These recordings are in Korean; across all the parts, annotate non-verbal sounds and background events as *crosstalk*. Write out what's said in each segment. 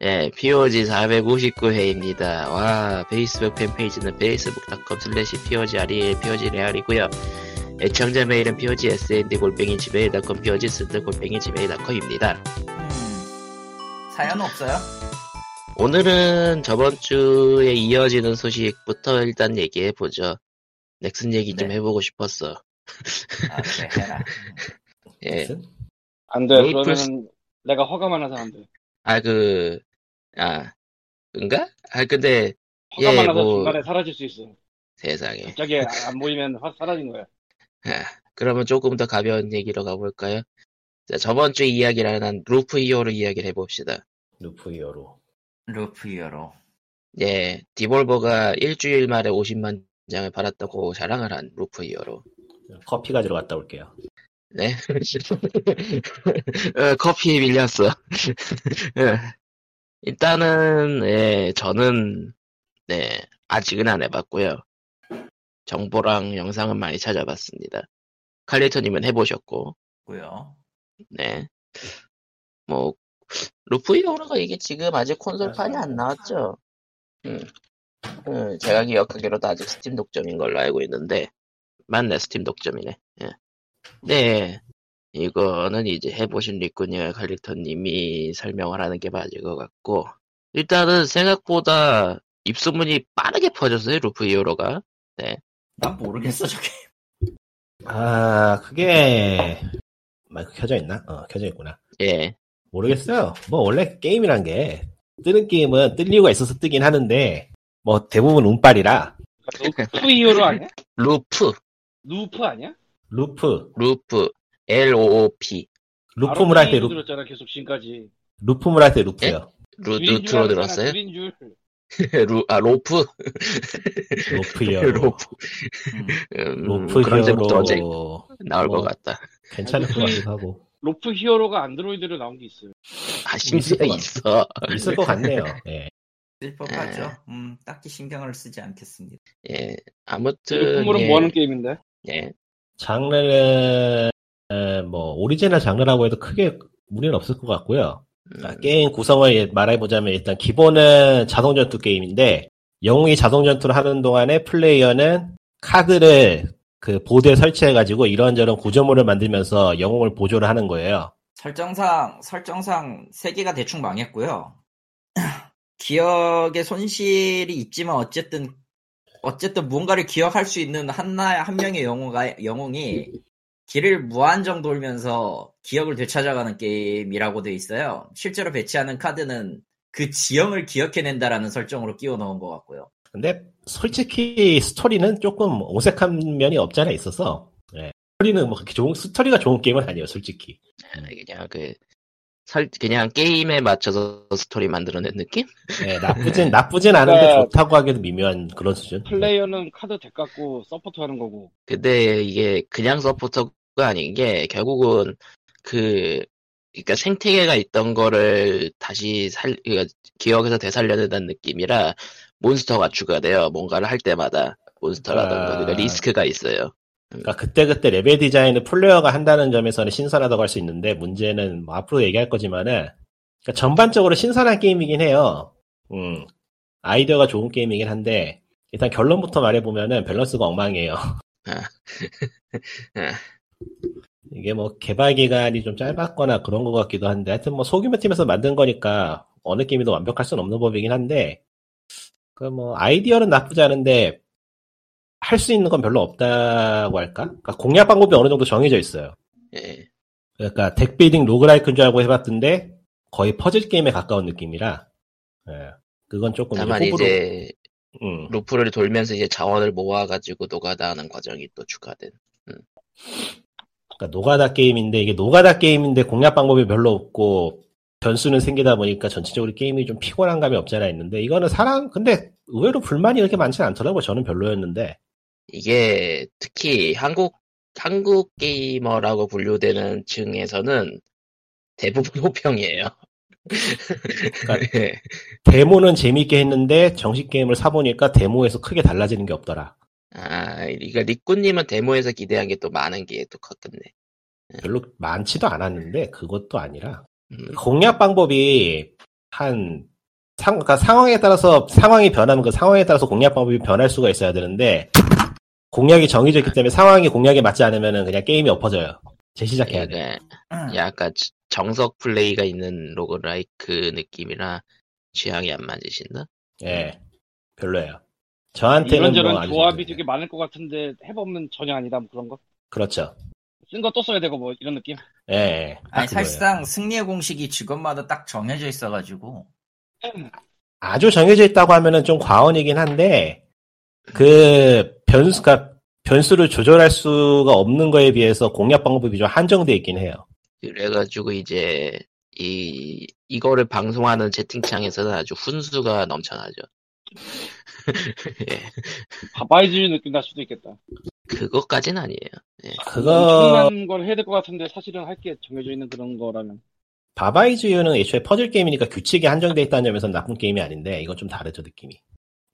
예, POG 459회입니다. 와, 페이스북 팬페이지는 facebook.com slash POGREL, POGREAL이고요. 애청자 메일은 POGSND 골뱅이 지메일.com, POGSND 골뱅이 지메일.com입니다. 음, 사연 없어요? 오늘은 저번 주에 이어지는 소식부터 일단 얘기해보죠. 넥슨 얘기 좀 네. 해보고 싶었어. 아, 그래, 해라. 예. 안 돼. 메이플 그러면은 내가 화가 많아서 안 돼. 아, 그, 아, 그런가? 아, 근데, 화가 예, 많아서 뭐- 중간에 사라질 수 있어. 세상에. 갑자기 안 보이면 확 사라진 거야. 아, 그러면 조금 더 가벼운 얘기로 가볼까요? 자, 저번 주 이야기를 한 루프 히어로 이야기를 해봅시다. 루프 히어로. 루프 히어로. 예, 디볼버가 일주일 만에 50만 장을 팔았다고 자랑을 한 루프 히어로. 커피 가지러 갔다 올게요. 네. *laughs* 어, 커피에 밀렸어. *laughs* 예. 일단은, 예, 저는, 네, 아직은 안 해봤고요. 정보랑 영상은 많이 찾아봤습니다. 칼리토님은 해보셨고, 고요. 네. 뭐, 루프 히어로가 이게 지금 아직 콘솔판이 안 나왔죠? 음. 음, 제가 기억하기로도 아직 스팀 독점인 걸로 알고 있는데, 맞네, 스팀 독점이네. 예. 네. 이거는 이제 해보신 리꾸니와 칼리토님이 설명을 하는 게 맞을 것 같고, 일단은 생각보다 입소문이 빠르게 퍼졌어요, 루프 히어로가. 난 모르겠어, 저게. 아, 그게, 마이크 켜져 있나? 어, 켜져 있구나. 예. 모르겠어요. 뭐, 원래 게임이란 게, 뜨는 게임은 뜰 이유가 있어서 뜨긴 하는데, 뭐, 대부분 운빨이라, 루프 히어로 아니야? 루프, 루프 아니야? 루프, 루프, L-O-O-P. 루프물 할때 루프 루, 들었잖아 계속 지금까지. 루프물 할때 루프요. 루, 줄인 줄 루트로 들었어요? 루, 아, 로프? 히어로. *laughs* 로프. 음, 음, 루프 그런 제목도 히어로. 나올 뭐, 것 같다. 괜찮을 것 같기도 하고. Loop Hero가 안드로이드로 나온 게 있어요. 아, 심지어 있을 것 있어. 있을 것 같네요. 예. 쓸 법하죠. 음, 딱히 신경을 쓰지 않겠습니다. 예. 아무튼. 루프물은 예. 뭐 하는 게임인데? 예. 장르는, 에, 뭐, 오리지널 장르라고 해도 크게 무리는 없을 것 같고요. 음, 자, 게임 구성을 말해보자면 일단 기본은 자동전투 게임인데 영웅이 자동전투를 하는 동안에 플레이어는 카드를 그 보드에 설치해가지고 이런저런 구조물을 만들면서 영웅을 보조를 하는 거예요. 설정상, 설정상 세 개가 대충 망했고요. *clears throat* 기억에 손실이 있지만 어쨌든, 어쨌든 무언가를 기억할 수 있는 하나, 한 명의 영웅이 길을 무한정 돌면서 기억을 되찾아가는 게임이라고 돼 있어요. 실제로 배치하는 카드는 그 지형을 기억해낸다라는 설정으로 끼워 넣은 것 같고요. 근데 솔직히 스토리는 조금 어색한 면이 없잖아 있어서 예. 스토리는 뭐 그렇게 좋은 스토리가 좋은 게임은 아니에요 솔직히. 그냥 그, 설, 그냥 게임에 맞춰서 스토리 만들어낸 느낌? 예, 나쁘진 나쁘진 않은데 그러니까 좋다고 하기도 미묘한 그런 수준. 플레이어는 카드 deck 갖고 support 하는 거고. 근데 이게 그냥 서포터가 아닌 게 결국은 그, 그니까 생태계가 있던 거를 다시 살, 그러니까 기억에서 되살려낸다는 느낌이라 몬스터가 추가돼요. 뭔가를 할 때마다. 몬스터라던가. 아. 그러니까 리스크가 있어요. 그러니까 그때그때 레벨 디자인을 플레이어가 한다는 점에서는 신선하다고 할 수 있는데 문제는 뭐 앞으로 얘기할 거지만은 그러니까 전반적으로 신선한 게임이긴 해요. 음. 아이디어가 좋은 게임이긴 한데 일단 결론부터 말해보면은 밸런스가 엉망이에요. *laughs* 아. 이게 뭐 개발 기간이 좀 짧았거나 그런 것 같기도 한데 하여튼 뭐 소규모 팀에서 만든 거니까 어느 게임이도 완벽할 수는 없는 법이긴 한데 그 뭐 아이디어는 나쁘지 않은데 할 수 있는 건 별로 없다고 할까? 그러니까 공략 방법이 어느 정도 정해져 있어요. 예. 그러니까 deck building roguelike인 줄 알고 해봤던데 거의 퍼즐 게임에 가까운 느낌이라 예, 그건 조금 다만 이제 호불호- 이제 음, 루프를 돌면서 이제 자원을 모아가지고 노가다 하는 과정이 또 추가된. 그러니까 노가다 게임인데 이게 노가다 게임인데 공략 방법이 별로 없고 변수는 생기다 보니까 전체적으로 게임이 좀 피곤한 감이 없지 않아 있는데 이거는 사람 근데 의외로 불만이 그렇게 많지는 않더라고요. 저는 별로였는데 이게 특히 한국 한국 게이머라고 분류되는 층에서는 대부분 *laughs* 호평이에요. 예. *laughs* 데모는 재밌게 했는데 정식 게임을 사보니까 데모에서 크게 달라지는 게 없더라. 아, 그러니까 리꾸님은 데모에서 기대한 게 또 많은 게 또 컸겠네. 별로 많지도 않았는데 그것도 아니라 음, 공략 방법이 한 상, 그러니까 상황에 따라서 상황이 변하면 그 상황에 따라서 공략 방법이 변할 수가 있어야 되는데 공략이 정해져 있기 때문에 상황이 공략에 맞지 않으면은 그냥 게임이 엎어져요. 재시작해야 돼. 약간, 약간 정석 플레이가 있는 로그라이크 느낌이라 취향이 안 맞으신다? 예, 별로예요. 저한테는 이런저런 뭐 조합이. 되게 많을 것 같은데 해보면 전혀 아니다 뭐 그런 거. 그렇죠. 쓴 거 또 써야 되고 뭐 이런 느낌. 예, 예. 딱 아니. 사실상 승리의 공식이 직업마다 딱 정해져 있어가지고 아주 정해져 있다고 하면은 좀 과언이긴 한데 그 변수가 변수를 조절할 수가 없는 거에 비해서 공략 방법이 좀 한정돼 있긴 해요. 그래가지고 이제 이 이거를 방송하는 채팅창에서는 아주 훈수가 넘쳐나죠. 예, Baba Is 느낌 날 수도 있겠다. 그것까진 아니에요. 그거 엄청난 걸 해야 될 것 같은데 사실은 할 게 정해져 있는 그런 거라면. Baba Is You는 애초에 퍼즐 게임이니까 규칙이 한정돼 있다는 점에서 나쁜 게임이 아닌데 이건 좀 다르죠 느낌이.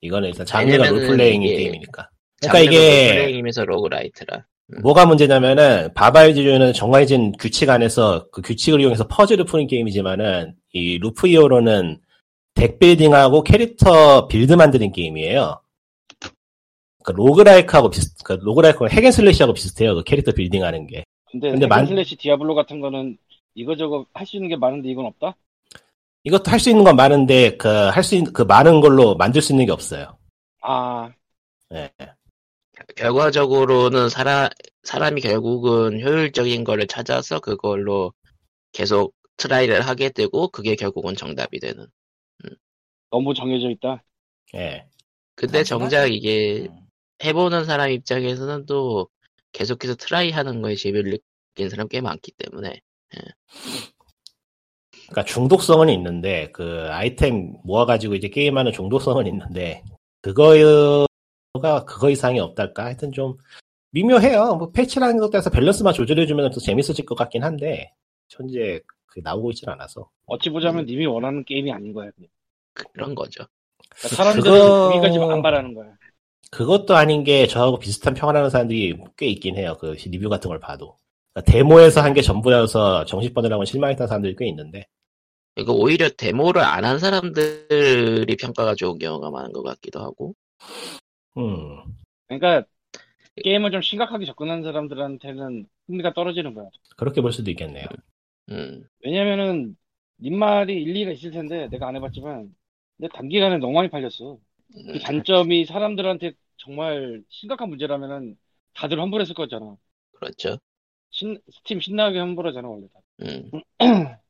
이거는 일단 장르가 롤플레잉 이게 게임이니까. 그러니까 이게 플레이임에서 roguelite라. 뭐가 문제냐면은 Baba Is You는 정해진 규칙 안에서 그 규칙을 이용해서 퍼즐을 푸는 게임이지만은 이 Loop Hero는 deck building하고 캐릭터 build 만드는 게임이에요. 그 로그라이크하고 비슷, 그 로그라이크하고 핵앤슬래시하고 비슷해요. 그 캐릭터 빌딩 하는 게. 근데, 근데 만- slash Diablo 같은 거는 이거저거 할 수 있는 게 많은데 이건 없다? 이것도 할 수 있는 건 많은데 그 할 수 있는 그 많은 걸로 만들 수 있는 게 없어요. 아, 예. 결과적으로는 사람 사람이 결국은 효율적인 거를 찾아서 그걸로 계속 try를 하게 되고 그게 결국은 정답이 되는. 너무 정해져 있다. 예. 근데. 정작 이게 음. 해보는 사람 입장에서는 또 계속해서 try 하는 거에 재미를 느낀 사람 꽤 많기 때문에 그러니까 중독성은 있는데 그 아이템 모아가지고 이제 게임하는 중독성은 있는데 그거가 그거 이상이 없달까 하여튼 좀 미묘해요. 뭐 패치라는 것에 따라서 밸런스만 조절해주면 더 재밌어질 것 같긴 한데 현재 그 나오고 있진 않아서 어찌 보자면 님이 원하는 게임이 아닌 거야. 그냥. 그런 거죠. 그러니까 사람들은 그거- 거기까지 안 바라는 거야. 그것도 아닌 게 저하고 비슷한 평을 하는 사람들이 꽤 있긴 해요. 그 리뷰 같은 걸 봐도 그러니까 데모에서 한 게 전부여서 정식 번역하고 실망했던 사람들이 꽤 있는데 이거 오히려 데모를 안 한 사람들이 평가가 좋은 경우가 많은 것 같기도 하고 음 그러니까 게임을 좀 심각하게 접근하는 사람들한테는 흥미가 떨어지는 거야. 그렇게 볼 수도 있겠네요. 음, 왜냐면은 님 말이 일리가 있을 텐데 내가 안 해봤지만 근데 단기간에 너무 많이 팔렸어. 그 음, 단점이 사람들한테 정말 심각한 문제라면은 다들 환불했을 거잖아. 그렇죠. 신- 스팀 신나게 환불하잖아 원래 다. 음, *clears throat*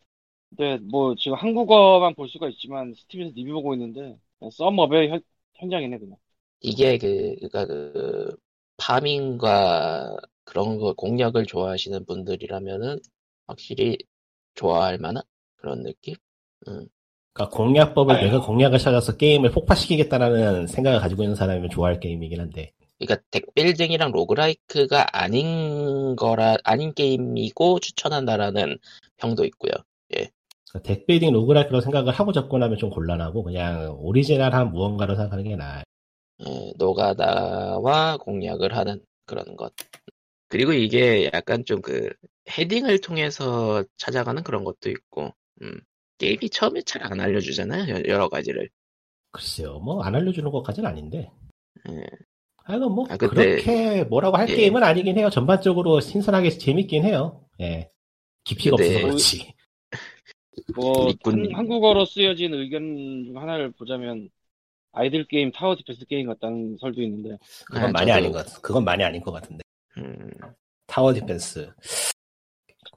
근데 뭐 지금 한국어만 볼 수가 있지만 스팀에서 리뷰 보고 있는데 썸업의 현, 현장이네 그냥. 이게 그 그러니까 그 파밍과 그런 거 공략을 좋아하시는 분들이라면은 확실히 좋아할 만한 그런 느낌. 그러니까 공략법을 아유. 내가 공략을 찾아서 게임을 폭파시키겠다라는 생각을 가지고 있는 사람이면 좋아할 게임이긴 한데 그러니까 덱빌딩이랑 로그라이크가 아닌 거라 아닌 게임이고 추천한다라는 평도 있고요. 그러니까 deck building roguelike로 생각을 하고 접근하면 좀 곤란하고 그냥 오리지널한 무언가로 생각하는 게 나아요. 예, 노가다와 공략을 하는 그런 것. 그리고 이게 약간 좀 그 헤딩을 통해서 찾아가는 그런 것도 있고, 음, 게임이 처음에 잘 안 알려주잖아요. 여- 여러 가지를. 글쎄요, 뭐 안 알려주는 것까지는 아닌데. 예, 하여간 뭐 아, 근데- 그렇게 뭐라고 할 예. 게임은 아니긴 해요. 전반적으로 신선하게 재밌긴 해요. 예. 깊이가 근데- 없어서 그렇지. *laughs* 뭐 한, 한국어로 쓰여진 의견 중 하나를 보자면 아이들 게임 tower defense 게임 같다는 설도 있는데 그건 아, 많이 저도- 아닌 것 같. 그건 많이 아닌 것 같은데. 음, tower defense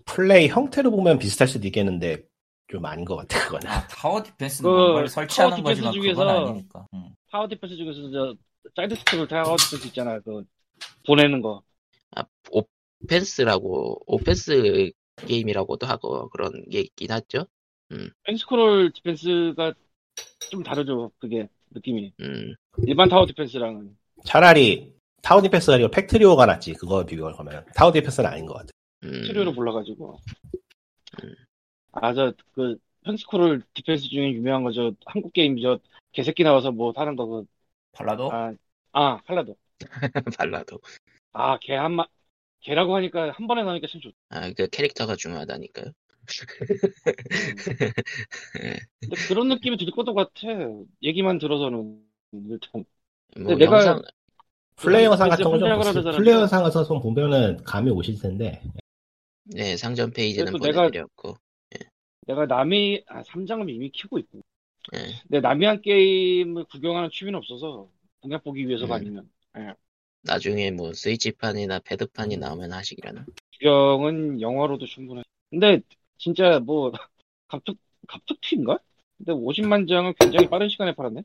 플레이 형태로 보면 비슷할 수도 있겠는데 좀 아닌 것 같아 그거는. 아, tower defense는 그 설치하는 tower defense 거지만 그건 중에서 아니니까. 음. tower defense 중에서 저 사이드 스텝을 tower defense 있잖아 그 보내는 거 오펜스라고, 오펜스 게임이라고도 하고 그런 게 있긴 하죠. 펜스크롤 디펜스가 좀 다르죠 그게 느낌이 음, 일반 타워 디펜스랑은 차라리 타워 디펜스가 아니고 팩트리오가 낫지. 그거 비교하면 타워 디펜스는 아닌 것 같아. 음, 치료를 몰라가지고 음. 아 저 그 펜스크롤 디펜스 중에 유명한 거 저 한국 게임 저 개새끼 나와서 뭐 하는 거 팔라도? 그 아, 아 팔라도 *laughs* 발라도. 아 개 한 마 개라고 하니까 한 번에 나오니까 참 좋다 아, 그 캐릭터가 중요하다니까요. *laughs* 근데 그런 느낌이 들 것도 같아. 얘기만 들어서는 일단 뭐 내가- 영상 플레이 영상 같은 거좀 플레이 영상 같은 거 보면은 감이 오실 텐데 네 상점 페이지는 보내드렸고 내가 남이 아 삼장은 이미 키고 있고. 예. 근데 남이 한 게임을 구경하는 취미는 없어서 그냥 보기 위해서가 음. 아니면 나중에 뭐 스위치판이나 패드판이 나오면 하시기라나 구경은 영화로도 충분해. 근데 진짜 뭐 *laughs* 갑툭 갑툭튀인가? 근데 50만 장을 굉장히 빠른 시간에 팔았네.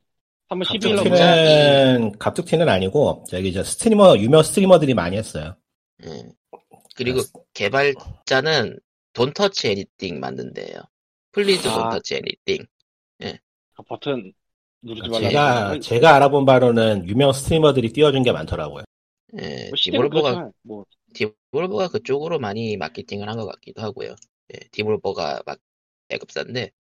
3월 12일 날 갑툭튀는 갑툭튀는 아니고 저기 저 스트리머 유명 스트리머들이 많이 했어요. 예. 그리고 개발자는 Don't Touch Anything 만든대요 Please 아. Don't Touch Anything 그 버튼 누르지 말라. 제가 제가 알아본 바로는 유명 스트리머들이 띄워준 게 많더라고요. 예, 뭐 Devolver가. 뭐 Devolver가 그쪽으로 많이 마케팅을 한 것 같기도 하고요 예, Devolver가 막 배급사인데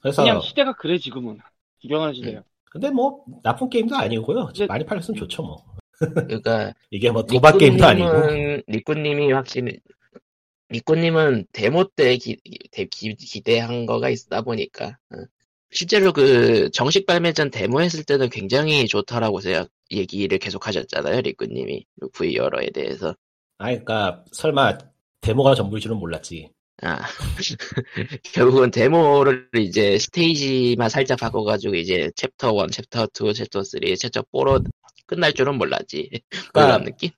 그래서 그냥 시대가 그래 지금은 구경하는 시대야. 근데 뭐 나쁜 게임도 아니고요. 근데- 많이 팔렸으면 좋죠 뭐. 그러니까 *laughs* 이게 뭐 도박 게임도 아니고. 리꾸님이 확실히 리꾸님은 데모 때 기, 대한 거가 있다 보니까 어. 실제로 그 정식 발매 전 데모 했을 때는 굉장히 좋다라고 생각 얘기를 계속 하셨잖아요 리꾸님이 VR어에 대해서 아 그러니까 설마 데모가 전부일 줄은 몰랐지. 아 *laughs* 결국은 데모를 이제 스테이지만 살짝 바꿔가지고 이제 챕터 1, 챕터 2, 챕터 3, 챕터 4로 끝날 줄은 몰랐지 *laughs* 그런 그러니까 느낌?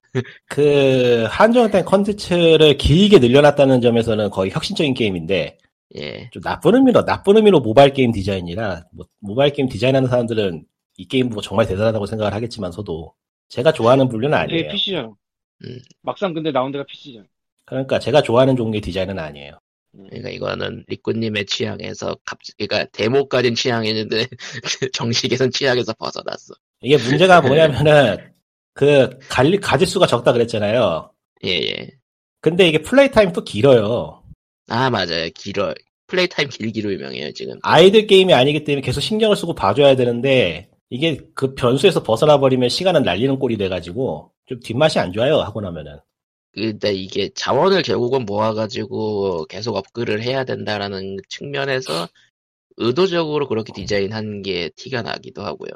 그 한정된 컨텐츠를 길게 늘려놨다는 점에서는 거의 혁신적인 게임인데 예 좀 나쁜 의미로 나쁜 의미로 모바일 게임 디자인이라 뭐, 모바일 게임 디자인하는 사람들은 이 게임 보고 정말 대단하다고 생각을 하겠지만서도 제가 좋아하는 분류는 아니에요. PC잖아. 음. 막상 근데 나온 데가 PC잖아. 그러니까 제가 좋아하는 종류의 디자인은 아니에요. 그러니까 이거는 리꾸님의 취향에서 갑, 그러니까 데모까진 취향이었는데 *laughs* 정식에선 취향에서 벗어났어. 이게 문제가 *laughs* 뭐냐면은 그 갈리 가지수가 적다 그랬잖아요. 예예. 근데 이게 플레이 타임 또 길어요. 아 맞아요. 길어. 플레이 타임 길기로 유명해요 지금. 아이들 게임이 아니기 때문에 계속 신경을 쓰고 봐줘야 되는데 이게 그 변수에서 벗어나 버리면 시간은 날리는 꼴이 돼가지고 좀 뒷맛이 안 좋아요 하고 나면은 근데 이게 자원을 결국은 모아가지고 계속 업글을 해야 된다라는 측면에서 의도적으로 그렇게 디자인한 게 티가 나기도 하고요.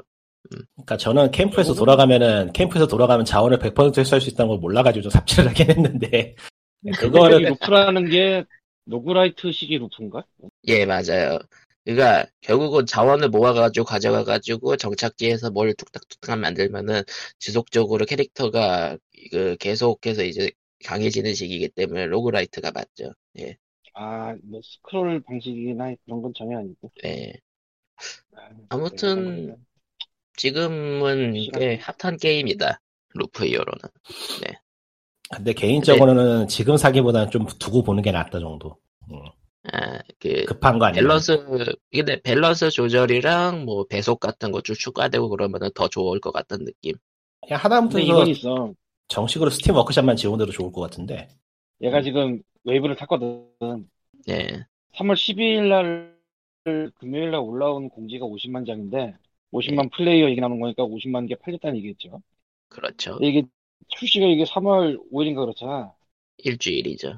그러니까 저는 캠프에서 돌아가면은 캠프에서 돌아가면 자원을 100% 회수할 수 있다는 걸 몰라가지고 좀 삽질을 하긴 했는데 *laughs* 그거를 루프라는 게 roguelite식의 루프인가? 예, 맞아요. 그러니까 결국은 자원을 모아가지고 가져가가지고 정착지에서 뭘 툭탁툭탁 만들면은 지속적으로 캐릭터가 그 계속해서 이제 강해지는 식이기 때문에 roguelite가 맞죠. 예, 아, 뭐 스크롤 방식이나 그런 건 전혀 아니고. 예. 아, 아무튼 내가 지금은 이게 핫한 게임이다. Loop Hero는. 근데 개인적으로는 지금 사기보다는 좀 두고 보는 게 낫다 정도. 음, 아, 그 급한 거 아니에요. 밸런스 근데 밸런스 조절이랑 뭐 배속 같은 거좀 추가되고 그러면은 더 좋을 것 같은 느낌. 그냥 하다못해 이건 있어. 정식으로 Steam Workshop만 지원해도 좋을 것 같은데. 얘가 지금 웨이브를 탔거든. 예. 3월 12일 날 금요일 날 올라온 공지가 50만 장인데 50만 플레이어 얘기 나오는 거니까 50만 개 팔렸다는 얘기겠죠. 그렇죠. 이게 출시가 이게 3월 5일인가 그렇잖아. 일주일이죠.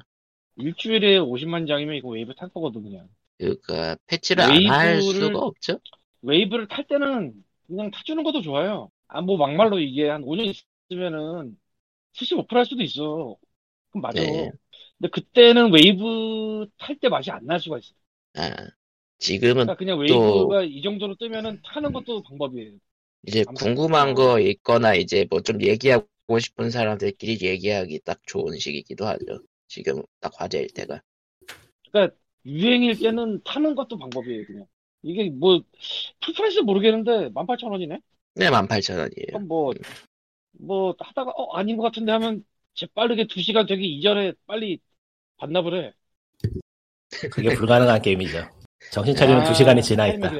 일주일에 50만 장이면 이거 웨이브 탈 거거든 그냥. 그러니까 패치를 안할 웨이브를- 수가 없죠. 웨이브를 탈 때는 그냥 타주는 것도 좋아요. 아, 뭐 막말로 이게 한 5년 있으면은 75%할 수도 있어. 그럼 맞아. 네. 근데 그때는 웨이브 탈 때 맛이 안 날 수가 있어. 아, 지금은 그러니까 그냥 또- 웨이브가 이 정도로 뜨면은 타는 것도 방법이에요. 이제 궁금한 뭐- 거 있거나 이제 뭐 좀 얘기하고 싶은 사람들끼리 얘기하기 딱 좋은 시기이기도 하죠. 지금 딱 화제일 때가. 유행일 때는 타는 것도 방법이에요, 그냥. 이게 뭐, full price 모르겠는데, 18,000원이네? 네, 18,000원이에요. 그럼 뭐, 뭐, 하다가, 어, 아닌 것 같은데 하면, 재빠르게 2시간 되기 이전에 빨리 반납을 해. 그게 불가능한 게임이죠. 정신 차리는 아, 두 시간이 지나 있다.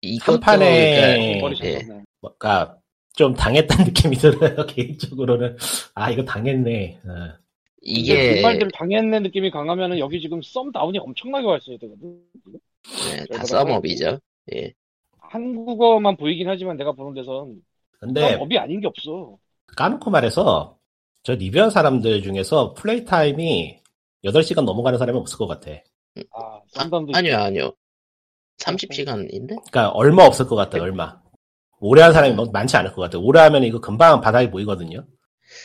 이것도 판에- 그러니까, 예. 뭔가 좀 당했다는 *laughs* 느낌이 들어요. 개인적으로는 아 이거 당했네. 어. 이게 그 말대로 당했네 느낌이 강하면은 여기 지금 썸 다운이 엄청나게 와 있어야 되거든. 네, 다 썸업이죠. 예. 한국어만 보이긴 하지만 내가 보는 데선 근데 썸업이 아닌 게 없어. 까놓고 말해서 저 리뷰한 사람들 중에서 플레이 타임이 8시간 넘어가는 사람이 없을 것 같아. 아, 아, 아니요, 아니요. 30시간인데? 그러니까 얼마 없을 것 같아, 얼마. 오래 한 사람이 뭐 많지 않을 것 같아. 오래 하면 이거 금방 바닥이 보이거든요.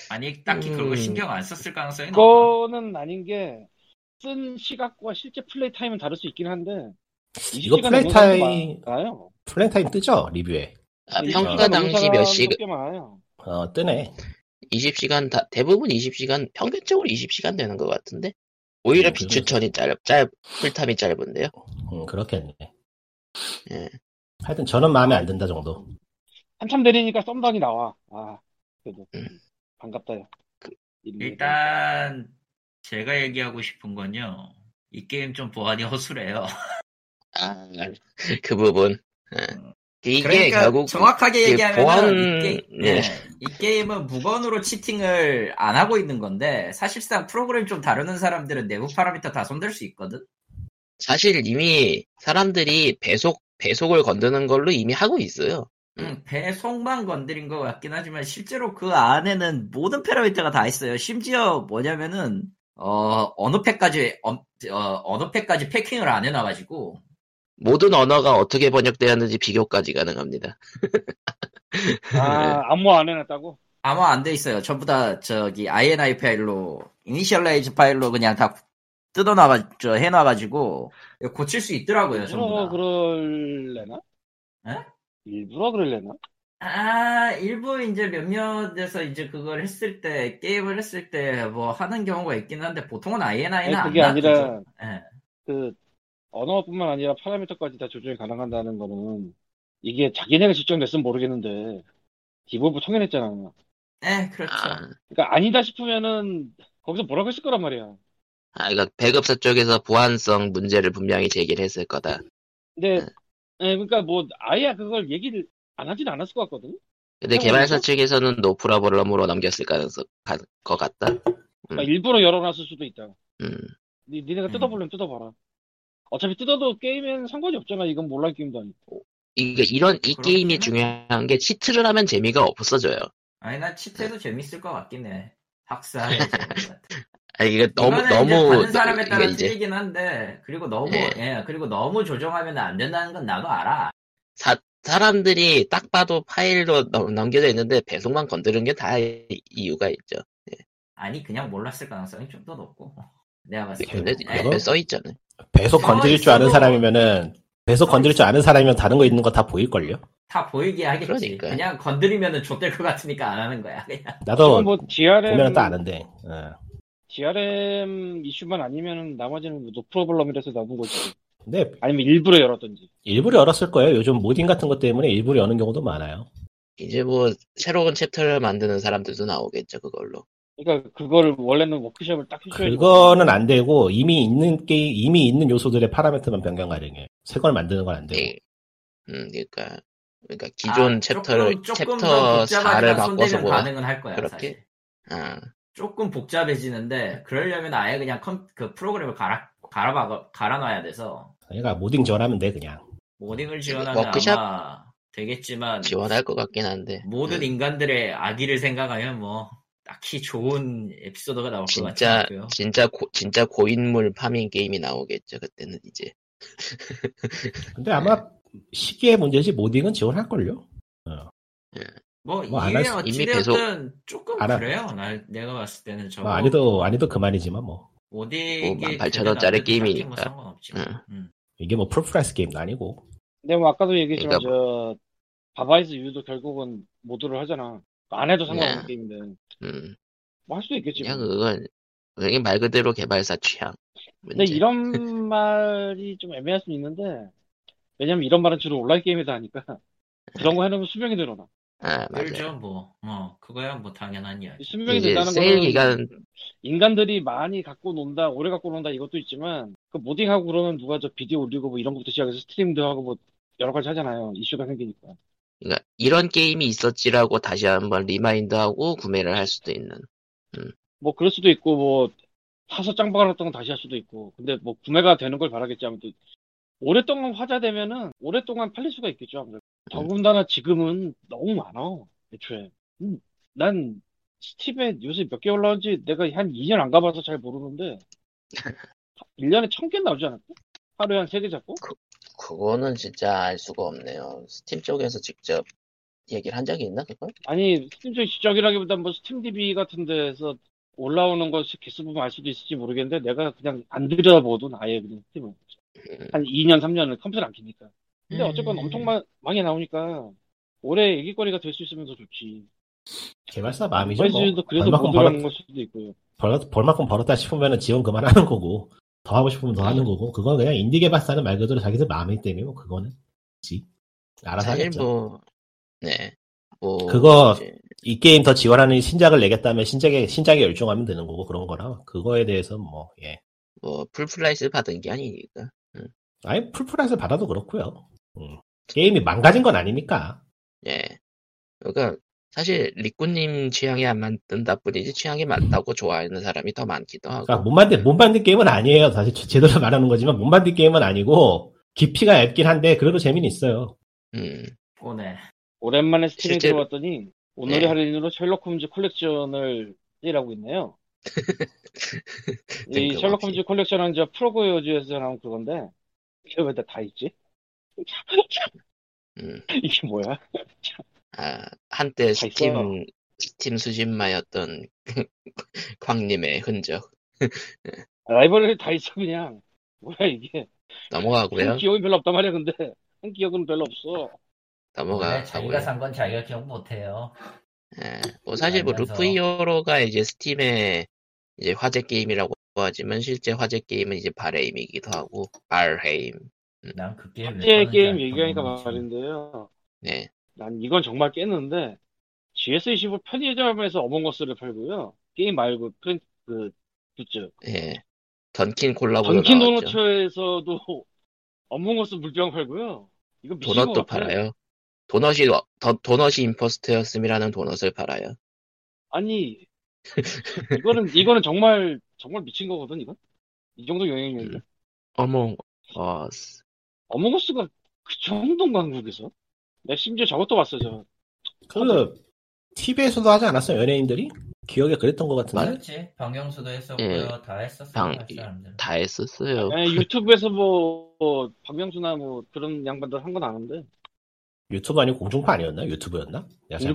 아니 딱히 그거 음. 신경 안 썼을 가능성이 높아. 그거는 아닌 게 쓴 시각과 실제 플레이 타임은 다를 수 있긴 한데 이거 20시간 플레이 타임-. 플레이 타임 뜨죠? 리뷰에. 아, 20시간 평가 당시 몇 시간. 어, 뜨네. 20시간, 다, 대부분 20시간, 평균적으로 20시간 되는 것 같은데? 오히려 음, 비추천이 짧, 짧, 플탐이 짧은데요? 음, 그렇겠네. 예. 하여튼 저는 마음에 안 든다 정도. 한참 내리니까 썸던이 나와. 아, 그래도 음. 반갑다. 야. 그, 일단 제가 얘기하고 싶은 건요. 이 게임 좀 보안이 허술해요. 아, 그 부분. 예. 이게 그러니까 결국, 정확하게 얘기하면 보안- 이, 게, 네. 네. 이 게임은 무건으로 치팅을 안 하고 있는 건데 사실상 프로그램 좀 다루는 사람들은 내부 파라미터 다 손댈 수 있거든. 사실 이미 사람들이 배속, 배속을 건드는 걸로 이미 하고 있어요. 음, 배속만 건드린 것 같긴 하지만 실제로 그 안에는 모든 파라미터가 다 있어요. 심지어 뭐냐면은 어 어느 팩까지 어, 느 팩까지 패킹을 안 해놔가지고 모든 언어가 어떻게 번역되었는지 비교까지 가능합니다. *laughs* 아, 암호 안 해놨다고? 암호 안돼 있어요. 전부 다 저기 INI 파일로 initialize 파일로 그냥 다 뜯어놔가 저 해놔가지고 고칠 수 있더라고요. 전부 일부러 다. 그럴래나? 에? 일부러 그럴래나? 아 일부 이제 몇몇에서 이제 그걸 했을 때 게임을 했을 때 뭐 하는 경우가 있긴 한데 보통은 INI는 아니, 안 그게 아니라- 놔두죠. 예. 그 언어뿐만 아니라 파라미터까지 다 조정이 가능하다는 거는 이게 자기네가 직접 냈으면 모르겠는데 디볼브 통일했잖아. 네, 그렇죠. 아, 그러니까 아니다 싶으면은 거기서 뭐라고 했을 거란 말이야. 아, 그러니까 배급사 쪽에서 보안성 문제를 분명히 제기를 했을 거다. 근데 네. 예, 그러니까 뭐 아예 그걸 얘기를 안 하진 않았을 것 같거든. 근데? 개발사 측에서는 no problem으로 넘겼을 가능성, 가, 것 같다. 그러니까 일부러 열어놨을 수도 있다. 음. 니, 니네가 음. 뜯어보려면 뜯어봐라. 어차피 뜯어도 게임엔 상관이 없잖아. 이건 몰라 게임도 아니고. 이게 이런, 이 그렇긴 게임이. 중요한 게 cheat를 하면 재미가 없어져요. 아니 난 치트해도 재밌을 것 같긴 해. 학사의 재밌을 것 같아. 아, 이게 너무, 이거는 너무, 받는 사람에 따라 이제 틀리긴 한데 그리고 너무 네. 예 그리고 너무 조정하면 안 된다는 건 나도 알아. 사, 사람들이 딱 봐도 파일로 넘- 넘겨져 있는데 배송만 건드는 게 다 이유가 있죠. 아니 그냥 몰랐을 가능성이 좀 더 높고 내가 봤을 때. 근데 예. 써 있잖아요. 배속 써 건드릴 줄 아는 사람이면은 배속 써 건드릴 줄 아는 사람이면 다른 거 있는 거 다 보일걸요? 다 보이게 하겠지. 그러니까요. 그냥 건드리면은 좆될 것 같으니까 안 하는 거야. 그냥. *laughs* 나도 지금 뭐 DRM 보면은 또 아는데. 어. DRM 이슈만 아니면은 나머지는 뭐 no problem이라서 나온 거지. 근데 아니면 일부러 열었던지. 일부러 열었을 거예요. 요즘 modding 같은 것 때문에 일부러 여는 경우도 많아요. 이제 뭐 새로운 챕터를 만드는 사람들도 나오겠죠 그걸로. 그러니까 그거를 원래는 workshop을 딱 해줘야 그거는 안 되고 이미 있는 게임 이미 있는 요소들의 파라미터만 변경 가능해. 새 걸 만드는 건안 되고. 예. 음, 그러니까 그러니까 기존 아, 챕터를 조금, 조금 챕터 더 4를 복잡하지만 바꿔서 뭐 가능은 할 거야. 그렇게? 사실. 아, 조금 복잡해지는데 그러려면 아예 그냥 컴, 그 프로그램을 갈아 갈아 갈아 놔야 돼서 그러니까 modding 지원하면 돼 그냥. modding을 지원하면 workshop? 아마 되겠지만 지원할 것 같긴 한데. 모든 음, 인간들의 악의를 생각하면 뭐 딱히 좋은 에피소드가 나올 것 같지 진짜 않고요. 진짜 고, 진짜 고인물 farming 게임이 나오겠죠 그때는 이제. *laughs* 근데 아마 시기의 문제지 modding은 지원할 걸요. 뭐, 뭐안 이게 할 수- 이미 어찌되었든 조금 안 할- 그래요. 나, 내가 봤을 때는 저거 뭐 아니도 아니도 그만이지만 뭐 modding이 뭐 18,000원 짜리 되든 안 되든 게임이니까. 딱히 뭐 상관없지. 응. 음. 이게 뭐 full price 게임도 아니고. 근데 뭐 아까도 얘기했지만 그러니까 저 Baba Is You도 결국은 mod를 하잖아. 안 해도 상관없는 네. 게임인데 음, 뭐 할 수도 있겠지. 그냥 뭐. 그건 그게 말 그대로 개발사 취향. 근데 문제. 이런 *laughs* 말이 좀 애매할 수 있는데 왜냐면 이런 말은 주로 온라인 게임에다 하니까 *laughs* 그런 거 해놓으면 수명이 늘어나. 아 맞아요. 그렇죠, 뭐. 어, 그거야 뭐 당연한 이야기. 이 수명이 늘다는 세일 거는 기간 인간들이 많이 갖고 논다, 오래 갖고 논다 이것도 있지만 그 modding하고 그러면 누가 저 비디오 올리고 뭐 이런 것부터 시작해서 stream도 하고 뭐 여러 가지 하잖아요. 이슈가 생기니까. 그러니까 이런 게임이 있었지라고 다시 한번 remind하고 구매를 할 수도 있는. 뭐 그럴 수도 있고 뭐 사서 짱 박아놨던 건 다시 할 수도 있고 근데 뭐 구매가 되는 걸 바라겠지 아무튼 오랫동안 화제되면은 오랫동안 팔릴 수가 있겠죠 아무래도 더군다나 지금은 너무 많아 애초에 음, 난 스팀에 요새 몇 개 올라온지 내가 한 2년 안 가봐서 잘 모르는데 *laughs* 1년에 1000개 나오지 않았나? 하루에 한 3개 잡고? 그 거는 진짜 알 수가 없네요. 스팀 쪽에서 직접 얘기를 한 적이 있나 그걸? 아니, 스팀 쪽 지적이라기보다 뭐 스팀 DB 같은 데서 올라오는 거 개수 보면 알 수도 있을지 모르겠는데 내가 그냥 안 들여다보거든 아예 그냥 스팀을. 음. 한 2년, 3년을 컴퓨터 안 키니까. 근데 음. 어쨌건 엄청 마- 많이 나오니까 오래 얘기거리가 될 수 있으면 더 좋지. 개발사 마음이죠. 뭐. 그래서 벌만큼 못 벌었, 걸 수도 있고요. 벌, 벌만큼 벌었다 싶으면 지원 그만하는 거고 더 하고 싶으면 더 음. 하는 거고 그건 그냥 인디 개발사는 말 그대로 자기들 마음이기 때문에 뭐 그거는 지 알아서 하겠죠. 뭐 네. 뭐 그거 이제 이 게임 더 지원하는 신작을 내겠다면 신작에 신작에 열중하면 되는 거고 그런 거라 그거에 대해서 뭐 예. 뭐 full price 받은 게 아니니까. 아예 full price 받아도 그렇고요. 음. 게임이 망가진 건 아니니까. 예. 그러니까 사실 리꾸님 취향이 안 맞는다 뿐이지 취향이 맞다고 좋아하는 사람이 더 많기도 하고. 그러니까 못 만든 못 만든 게임은 아니에요. 사실 제- 제대로 말하는 거지만 못 만든 게임은 아니고 깊이가 얇긴 한데 그래도 재미는 있어요. 음. 오네. 오랜만에 스팀에 실제로- 들어왔더니 오늘의 네. 할인으로 셜록 홈즈 콜렉션을 세일하고 있네요. *laughs* 이. 셜록 홈즈 콜렉션은 저 프로그웨어즈에서 나온 그건데 이게 왜다 있지? 음. *laughs* 이게 뭐야? 아, 한때 다 스팀 있어요. 스팀 수집마였던 *laughs* 광님의 흔적 라이벌이 다 있어 그냥 뭐야 이게 넘어가고요. 한 기억이 별로 없단 말이야 근데 한 기억은 별로 없어 넘어가고요. 자기가 산 건 자기가 기억 못해요. 예, 뭐 사실 뭐 알면서. 루프 히어로가 이제 스팀의 이제 화제 게임이라고 하지만 실제 화제 게임은 이제 발헤임이기도 하고 발헤임. 난 그 게임 샀는지 게임 얘기하니까. 말인데요 네. 난 이건 정말 깼는데 GS25 편의점에서 어몽어스를 팔고요 게임 말고 프린 그 굿즈 예. 던킨 콜라보도 던킨. 도너츠에서도 어몽어스 물병 팔고요 이거 도넛도. 팔아요. 도넛이 더, 도넛이 임포스터였음이라는 도넛을 팔아요. 아니 이거는 *laughs* 이거는 정말 정말 미친 거거든 이건 이 정도 영향력인데 음. 어몽 어스. 어몽어스가 그 정도인가 한국에서 내가 심지어 저것도 봤어 저 그 TV에서도 하지 않았어요 연예인들이? 기억에 그랬던 것 같은데. 그렇지. 방영수도 했었고요. 예. 다 했었어요. 방-. 다 했었어요. 아니, 유튜브에서 뭐, 뭐 박명수나 뭐 그런 양반들 한 건 아는데 유튜브 아니고 공중파 아니었나? 유튜브였나?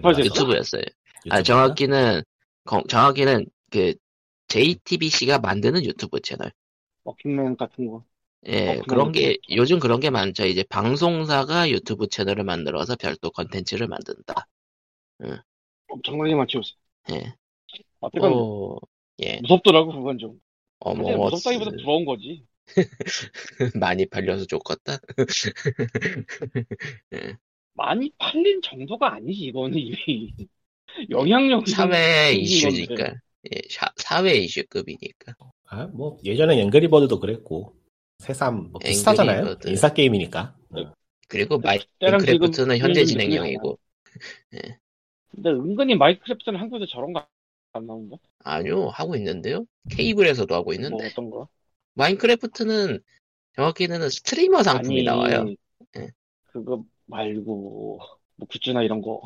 몰라서. 유튜브였어요. 아? 정확히는, 거- 정확히는 그 JTBC가 만드는 유튜브 채널. 워크맨 같은 거 예, 어, 그런 게, 요즘 그런 게 많죠. 이제 방송사가 유튜브 채널을 만들어서 별도 컨텐츠를 만든다. 엄청나게 많지 요새 예. 어쨌건 어, 예. 무섭더라고 그건 좀 사실 어머머스. 무섭다기보다 부러운 거지 *laughs* 많이 팔려서 좋겠다. *laughs* 많이 팔린 정도가 아니지 이거는 이미 *laughs* 영향력이 사회 이슈니까. 예, 사, 사회 이슈급이니까. 아, 뭐 예전에 앵그리버드도 그랬고 새삼 뭐 비슷하잖아요. 인싸 게임이니까. 그리고 때랑 마인크래프트는 지금 현재 진행형이고. *laughs* 근데 은근히 마인크래프트는 한국에서 저런 거 안 나온다 아니요, 하고 있는데요. 케이블에서도 하고 뭐 있는데. 어떤 거 마인크래프트는 정확히는 스트리머 상품이 아니 나와요. 예. 그거 말고 뭐 굿즈나 이런 거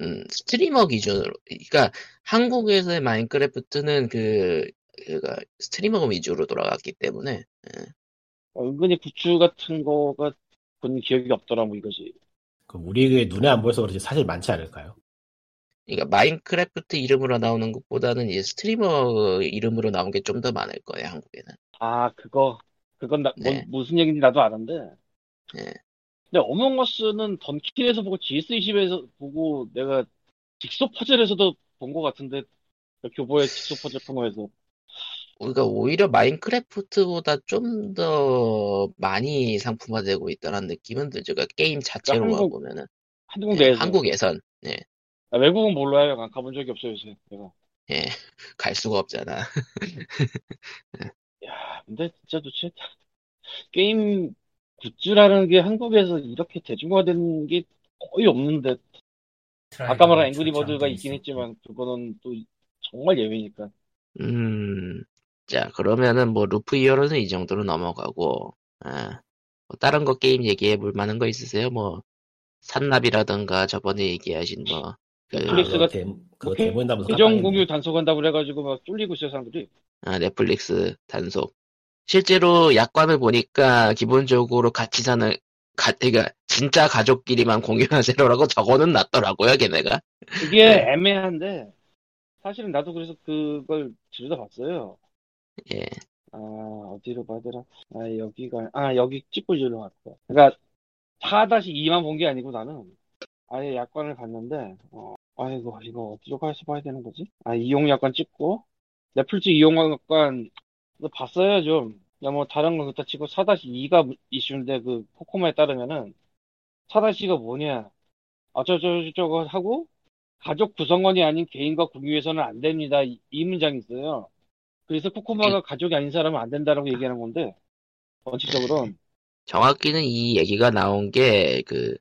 음, 스트리머 기준으로. 그러니까 한국에서의 마인크래프트는 그, 그가 스트리머 위주로 돌아갔기 때문에 어, 은근히 굿즈 같은 거가 본 기억이 없더라 뭐 이거지 그 우리 눈에 안 보여서 그렇지 사실 많지 않을까요? 그러니까 마인크래프트 이름으로 나오는 것보다는 이제 스트리머 이름으로 나온 게 좀 더 많을 거예요, 한국에는. 아 그거 그건 나, 네. 뭔- 무슨 얘기인지 나도 아는데 네. 근데 어몽어스는 던킨에서 보고 GS25에서 보고 내가 직소 퍼즐에서도 본 것 같은데 그 교보의 직소 퍼즐 코너에서 그러니까 오히려 마인크래프트보다 좀 더 많이 상품화되고 있다는 느낌은 들죠. 그러니까 게임 자체로만 한국- 보면은. 한국 예, 내에서 한국에선, 예, 아, 외국은 몰라요. 안 가본 적이 없어요 요새 내가. 예, *laughs* 갈 수가 없잖아. *laughs* 야 근데 진짜 도대체 게임 굿즈라는 게 한국에서 이렇게 대중화된 게 거의 없는데. 아까 말한 앵그리버드가 있긴 했지만 그거는 또 정말 예외니까. 음, 자, 그러면은 뭐, 루프 히어로는 이 정도로 넘어가고, 아, 뭐 다른 거 게임 얘기해 볼 만한 거 있으세요? 뭐, 산나비라던가 저번에 얘기하신 뭐, 그, 넷플릭스가 데, 그거 뭐 데모인다면서 계정 공유 단속한다고 그래가지고 막 쫄리고 있어요 사람들이 아, 넷플릭스 단속. 실제로 약관을 보니까 기본적으로 같이 사는 가, 그러니까 진짜 가족끼리만 공유하세요라고 적어는 *laughs* 놨더라고요, 걔네가. 그게 네. 애매한데 사실은 나도 그래서 그걸 들여다봤어요. 예. 아 어디로 되나? 아 여기가 아 여기 찍고 일로 갔다. 그러니까 4-2만 본 게 아니고 나는 아예 약관을 봤는데 어 아이고 이거 어디로 가서 봐야 되는 거지? 아 이용 약관 찍고 넷플릭스 이용 약관 너 봤어요 좀. 야 뭐 다른 건 그렇다 치고 4-2가 이슈인데 그 코코마에 따르면은 4-2가 뭐냐? 어쩌저쩌고 하고 가족 구성원이 아닌 개인과 공유해서는 안 됩니다. 이, 이 문장이 있어요. 그래서 코코마가 가족이 아닌 사람은 안 된다라고 얘기하는 건데 원칙적으로는. 정확히는 이 얘기가 나온 게, 그,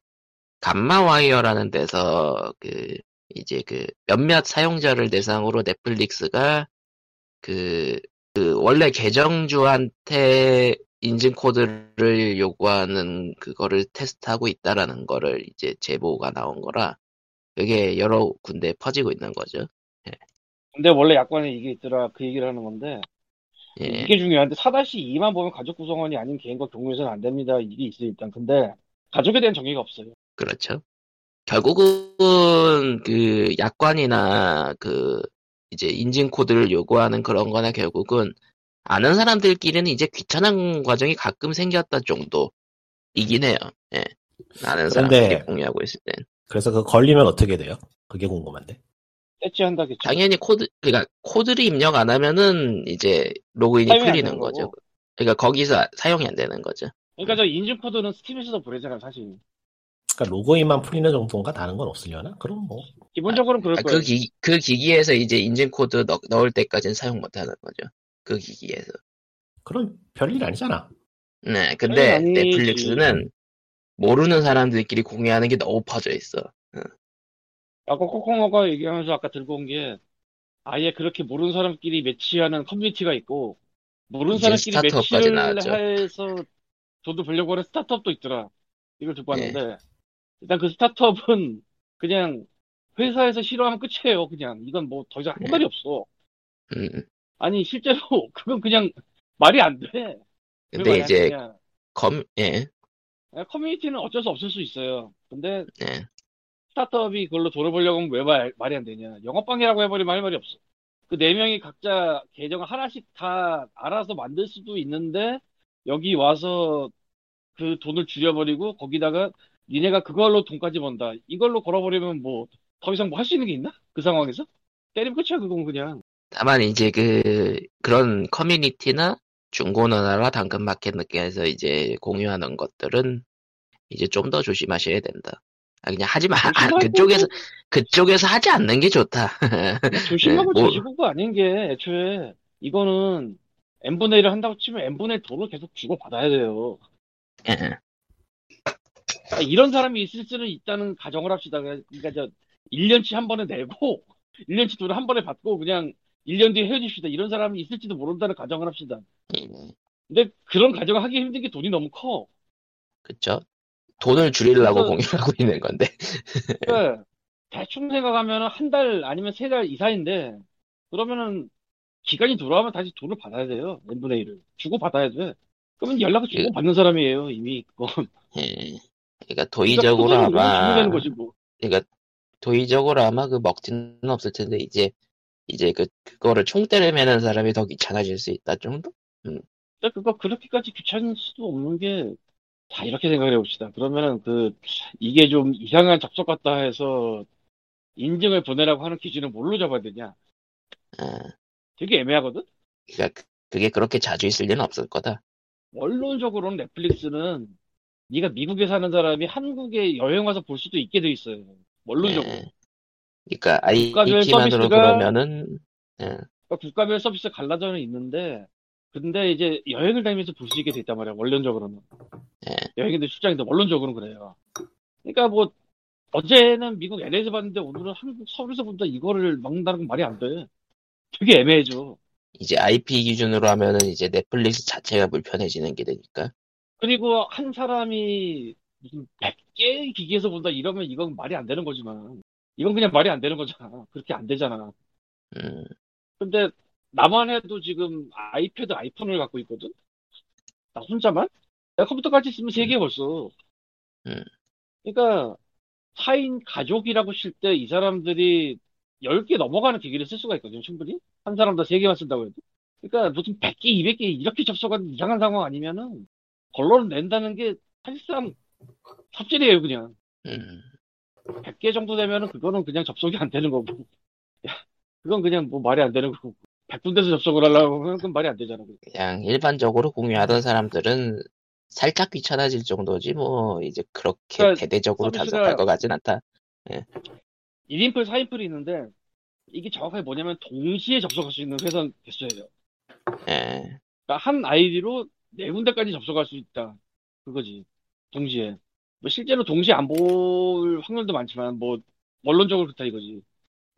감마 와이어라는 데서, 그, 이제 그, 몇몇 사용자를 대상으로 넷플릭스가, 그, 그, 원래 계정주한테 인증 코드를 요구하는 그거를 테스트하고 있다라는 거를 이제 제보가 나온 거라, 그게 여러 군데 퍼지고 있는 거죠. 근데 원래 약관에 이게 있더라 그 얘기를 하는 건데 예. 이게 중요한데 4-2만 보면 가족 구성원이 아닌 개인과 공유해서는 안 됩니다. 이게 있어요 일단. 근데 가족에 대한 정의가 없어요. 그렇죠. 결국은 그 약관이나 그 이제 인증 코드를 요구하는 그런 거나 결국은 아는 사람들끼리는 이제 귀찮은 과정이 가끔 생겼다 정도이긴 해요. 예. 아는 사람들끼리 공유하고 있을 땐. 그래서 그 걸리면 어떻게 돼요? 그게 궁금한데. 떼찌한다겠죠. 당연히 코드, 그러니까 코드를 입력 안 하면은 이제 로그인이 풀리는 거죠. 거고. 그러니까 거기서 사용이 안 되는 거죠. 그러니까 저 인증 코드는 스팀에서도 보내잖아요 사실. 그러니까 로그인만 풀리는 정도인가 다른 건 없으려나? 그럼 뭐 기본적으로는 그럴 아, 거예요. 그, 기, 그 기기에서 이제 인증 코드 넣, 넣을 때까지는 사용 못 하는 거죠. 그 기기에서. 그럼 별일 아니잖아. 네, 근데. 넷플릭스는 모르는 사람들끼리 공유하는 게 너무 퍼져 있어. 아까 코코모가 얘기하면서 아까 들고 온 게 아예 그렇게 모르는 사람끼리 매치하는 커뮤니티가 있고 모르는 사람끼리 스타트업까지 매치를 나왔죠. 해서 돈도 벌려고 하는 스타트업도 있더라. 이걸 듣고 네. 왔는데 일단 그 스타트업은 그냥 회사에서 싫어하면 끝이에요. 그냥 이건 뭐 더 이상 할 네. 말이 없어. 음, 아니 실제로 *laughs* 그건 그냥 말이 안 돼. 왜 근데 이제. 검, 예, 커뮤니티는 어쩔 수 없을 수 있어요. 근데 예. 스타트업이 그걸로 돈을 벌려고 하면 왜 말, 말이 안 되냐. 영업방해라고 해버리면 할 말이 없어. 그 네 명이 각자 계정을 하나씩 다 알아서 만들 수도 있는데, 여기 와서 그 돈을 줄여버리고, 거기다가 니네가 그걸로 돈까지 번다. 이걸로 걸어버리면 뭐, 더 이상 뭐 할 수 있는 게 있나? 그 상황에서? 때리면 끝이야, 그건 그냥. 다만 이제 그, 그런 커뮤니티나 중고나라나 당근마켓 느낌에서 이제 공유하는 것들은 이제 좀 더 조심하셔야 된다. 아, 그냥 하지 마. 아, 조심하고 그쪽에서, 그쪽에서 하지 않는 게 좋다. *laughs* 조심하고 네, 뭐- 조심하고 아닌 게, 애초에, 이거는 n분의 1을 한다고 치면 n분의 1 돈을 계속 주고 받아야 돼요. 예. 아, 이런 사람이 있을 수는 있다는 가정을 합시다. 그러니까 저 1년치 한 번에 내고 *laughs* 1년치 돈을 한 번에 받고 그냥 1년 뒤에 헤어집시다. 이런 사람이 있을지도 모른다는 가정을 합시다. 예. 근데 그런 가정을 하기 힘든 게 돈이 너무 커. 그쵸? 돈을 줄이려고 그래서- 공유하고 *laughs* 있는 건데. 그러니까 대충 생각하면 한 달 아니면 세 달 이사인데 그러면은 기간이 돌아오면 다시 돈을 받아야 돼요. n분의 1을. 주고 받아야 돼. 그러면 연락을 주고 그- 받는 사람이에요. 이미 그건. *laughs* 예. 그러니까 도의적으로 그러니까 아마, 뭐. 그러니까 도의적으로 아마 그 먹지는 없을 텐데 이제 이제 그 그거를 총대를 매는 사람이 더 귀찮아질 수 있다 정도? 근데 그거 그렇게까지 귀찮을 수도 없는 게, 자, 이렇게 생각을 해봅시다. 그러면은 그, 이게 좀 이상한 접속 같다 해서 인증을 보내라고 하는 기준은 뭘로 잡아야 되냐? 아, 되게 애매하거든? 그러니까 그- 그게 그렇게 자주 있을 리는 없을 거다. 원론적으로는 넷플릭스는 네가 미국에 사는 사람이 한국에 여행 와서 볼 수도 있게 돼 있어요. 원론적으로. 예. 그러니까 국가별 IP만으로 서비스가- 그러면은 예. 그러니까 국가별 서비스 갈라져는 있는데, 근데 이제 여행을 다니면서 볼 수 있게 돼 있단 말이야, 원론적으로는. 예. 여행인들 출장인데 원론적으로는 그래요. 그러니까 뭐 어제는 미국 LA에서 봤는데 오늘은 한국 서울에서 본다 이거를 막는다는 건 말이 안 돼. 되게 애매해져. 이제 IP 기준으로 하면은 이제 넷플릭스 자체가 불편해지는 게 되니까. 그리고 한 사람이 무슨 100개의 기기에서 본다 이러면 이건 말이 안 되는 거지만 이건 그냥 말이 안 되는 거잖아. 그렇게 안 되잖아. 음, 근데 나만 해도 지금 아이패드, 아이폰을 갖고 있거든? 나 혼자만? 내가 컴퓨터까지 쓰면 세 개 벌써. 음. 그러니까, 4인 가족이라고 칠 때 이 사람들이 10개 넘어가는 기기를 쓸 수가 있거든요, 충분히. 한 사람당 3개만 쓴다고 해도. 그러니까 무슨 100개, 200개 이렇게 접속하는 이상한 상황 아니면은, 결론을 낸다는 게 사실상 삽질이에요, 그냥. 음, 100개 정도 되면은 그거는 그냥 접속이 안 되는 거고. *laughs* 야, 그건 그냥 뭐 말이 안 되는 거고. 100군데서 접속을 하려고 하면 그건 말이 안 되잖아. 그냥 일반적으로 공유하던 사람들은 살짝 귀찮아질 정도지 뭐 이제 그렇게 그러니까 대대적으로 단속할 것 같진 않다. 1인풀, 4인풀이 있는데, 이게 정확하게 뭐냐면 동시에 접속할 수 있는 회선 개수예요. 예, 그러니까 한 아이디로 네 군데까지 접속할 수 있다. 그거지. 동시에. 뭐 실제로 동시에 안 볼 확률도 많지만, 뭐, 원론적으로 그렇다 이거지.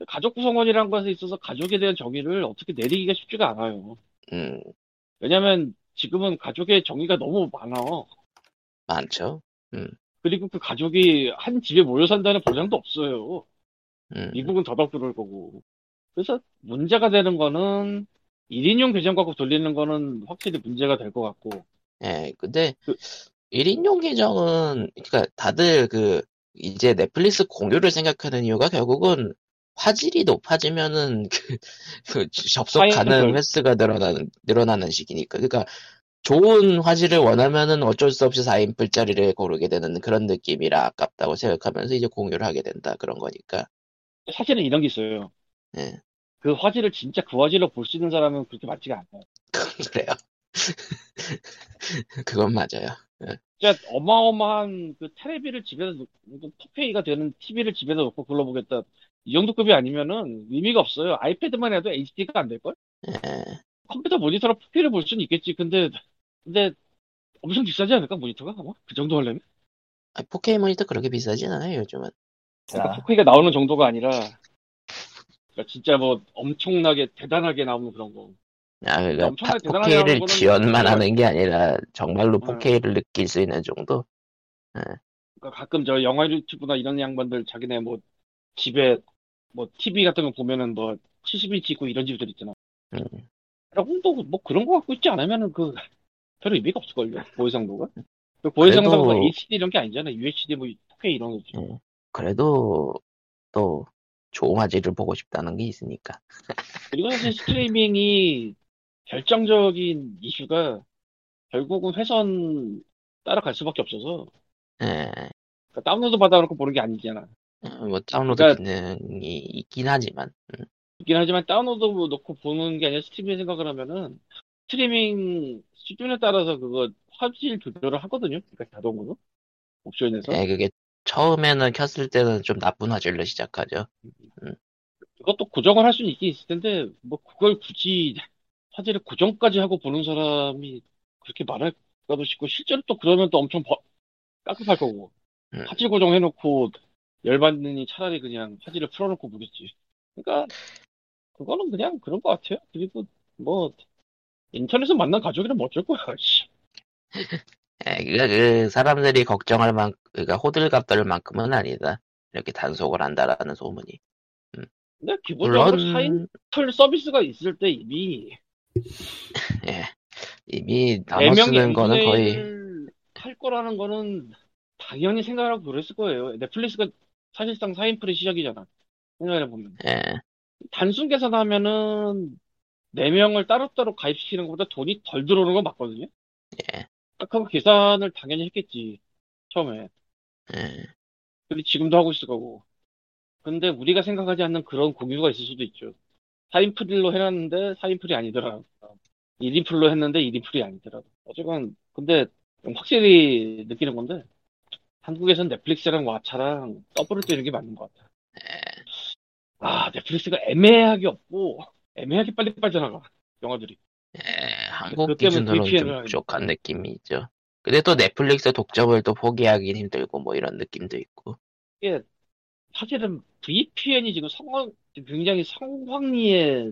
가족 구성원이라는 것에 있어서 가족에 대한 정의를 어떻게 내리기가 쉽지가 않아요. 음, 왜냐면 지금은 가족의 정의가 너무 많아. 많죠. 그리고 그 가족이 한 집에 모여 산다는 보장도 없어요. 음, 미국은 더더욱 그럴 거고. 그래서 문제가 되는 거는 1인용 계정 갖고 돌리는 거는 확실히 문제가 될 것 같고. 예, 근데 그- 1인용 계정은 그러니까 다들 그 이제 넷플릭스 공유를 생각하는 이유가 결국은 화질이 높아지면은 *laughs* 그, 그 접속 가능 별- 횟수가 늘어나는 늘어나는 시기니까. 그러니까 좋은 화질을 원하면은 어쩔 수 없이 4인풀짜리를 고르게 되는 그런 느낌이라 아깝다고 생각하면서 이제 공유를 하게 된다 그런 거니까. 사실은 이런 게 있어요. 예, 그 화질을 진짜 그 화질로 볼 수 있는 사람은 그렇게 많지가 않아요. *laughs* 그래요. *laughs* 그건 맞아요. 진짜 어마어마한 그 테레비를 집에서 놓고 4K가 되는 TV를 집에서 놓고 굴러보겠다. 이 정도 급이 아니면은 의미가 없어요. 아이패드만 해도 HD가 안 될걸? 예, 컴퓨터 모니터로 4K를 볼 수는 있겠지. 근데, 근데 엄청 비싸지 않을까? 모니터가 아마? 그 정도 하려면? 아, 4K 모니터 그렇게 비싸진 않아요 요즘은. 그러니까 4K가 나오는 정도가 아니라, 그러니까 진짜 뭐 엄청나게 대단하게 나오는 그런 거. 아, 그러니까 엄청나게 다- 대단하게 4K를 나오는 거는 지원만 하는 게 아니라 정말로 음. 4K를 느낄 수 있는 정도? 그러니까 가끔 저 영화 유튜브나 이런 양반들 자기네 뭐 집에 뭐 TV 같은 거 보면은 뭐 70인치 있고 이런 집들 있잖아. 음. 여러분도 뭐 그런 거 갖고 있지 않으면은 그 *laughs* 별 의미가 없을걸요. 고해상도가. 그 고해상도가 뭐 그래도- HD 이런 게 아니잖아. UHD 뭐 4K 이런 거지. 음. 그래도 또 좋은 화질을 보고 싶다는 게 있으니까. *laughs* 그리고 사실 스트리밍이 결정적인 이슈가 결국은 회선 따라갈 수밖에 없어서 예, 그러니까 다운로드 받아놓고 보는 게 아니잖아. 어, 뭐 다운로드 그러니까- 기능이 있긴 하지만 음. 있긴 하지만 다운로드 놓고 보는 게 아니라 스트리밍 생각을 하면은 스트리밍 수준에 따라서 그거 화질 조절을 하거든요. 그러니까 자동으로 옵션에서 예, 그게 처음에는 켰을 때는 좀 나쁜 화질로 시작하죠. 그것도 고정을 할 수는 있긴 있을 텐데 뭐 그걸 굳이 화질을 고정까지 하고 보는 사람이 그렇게 많을까도 싶고 실제로 또 그러면 또 엄청 버- 깝깝할 거고 음. 화질 고정해놓고 열받느니 차라리 그냥 화질을 풀어놓고 보겠지. 그러니까 그거는 그냥 그런 것 같아요. 그리고 뭐 인터넷에서 만난 가족이라면 어쩔 거야. 씨. *laughs* 예, 그러니까 그 사람들이 걱정할 만, 그러니까 호들갑 떨 만큼은 아니다. 이렇게 단속을 한다라는 소문이. 근데 기본적으로 물론 4인풀 서비스가 있을 때 이미 *laughs* 예, 이미 나눠 4명이 쓰는 거는 거의 할 거라는 거는 당연히 생각하고 그랬을 거예요. 넷플릭스가 사실상 4인풀의 시작이잖아. 생각해보면. 예, 단순 계산하면은 4명을 따로따로 가입시키는 것보다 돈이 덜 들어오는 건 맞거든요. 예, 딱 하고 계산을 당연히 했겠지. 처음에. 예. 근데 지금도 하고 있을 거고. 근데 우리가 생각하지 않는 그런 공유가 있을 수도 있죠. 4인풀로 해놨는데 4인풀이 아니더라. 1인풀로 했는데 1인풀이 아니더라. 어쨌건, 근데 확실히 느끼는 건데, 한국에선 넷플릭스랑 왓챠랑 더블을 뛰는 게 맞는 것 같아. 아, 넷플릭스가 애매하게 없고, 애매하게 빨리 빠져나가. 영화들이. 예, 한국 을 좀. 부족한 느낌이 있죠. 근데 또 넷플릭스 독점을 또 포기하긴 힘들고 뭐 이런 느낌도 있고. 사실은 VPN이 지금 상황, 굉장히 상황리에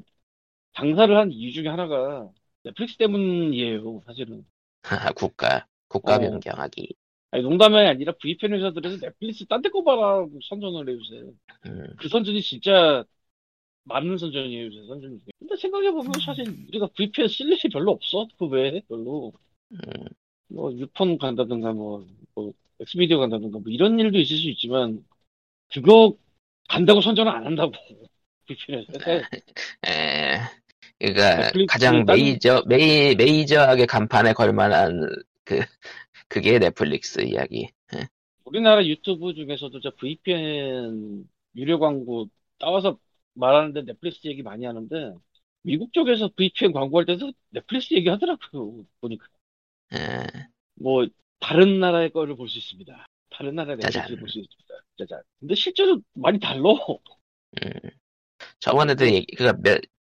장사를 한 이유 중에 하나가 넷플릭스 때문이에요, 사실은. *laughs* 국가, 국가 어. 변경하기. 아니, 농담이 아니라 VPN 회사들에서 넷플릭스 딴 데 거 봐라 선전을 해 요새. 음, 그 선전이 진짜 맞는 선전이에요, 요새 선전 중에. 근데 생각해보면 사실 우리가 VPN 쓸 일이 별로 없어. 그 외에 별로. 음, 뭐, 유폰 간다든가, 뭐, 뭐, 엑스미디어 간다든가, 뭐, 이런 일도 있을 수 있지만, 그거 간다고 선전은 안 한다고. *laughs* VPN에서. *laughs* 에, 그러니까 가장 딴- 메이저 메이 메이저하게 간판에 걸만한 그 그게 넷플릭스 이야기. 우리나라 유튜브 중에서도 저 VPN 유료 광고 따와서 말하는데 넷플릭스 얘기 많이 하는데, 미국 쪽에서 VPN 광고할 때도 넷플릭스 얘기 하더라고요. 보니까. 에, 뭐 다른 나라의 거를 볼 수 있습니다. 다른 나라의. 넷플릭스를 볼 수 있습니다. 짜잔. 근데 실제로 많이 달라. 음. 저번에도 얘기 그니까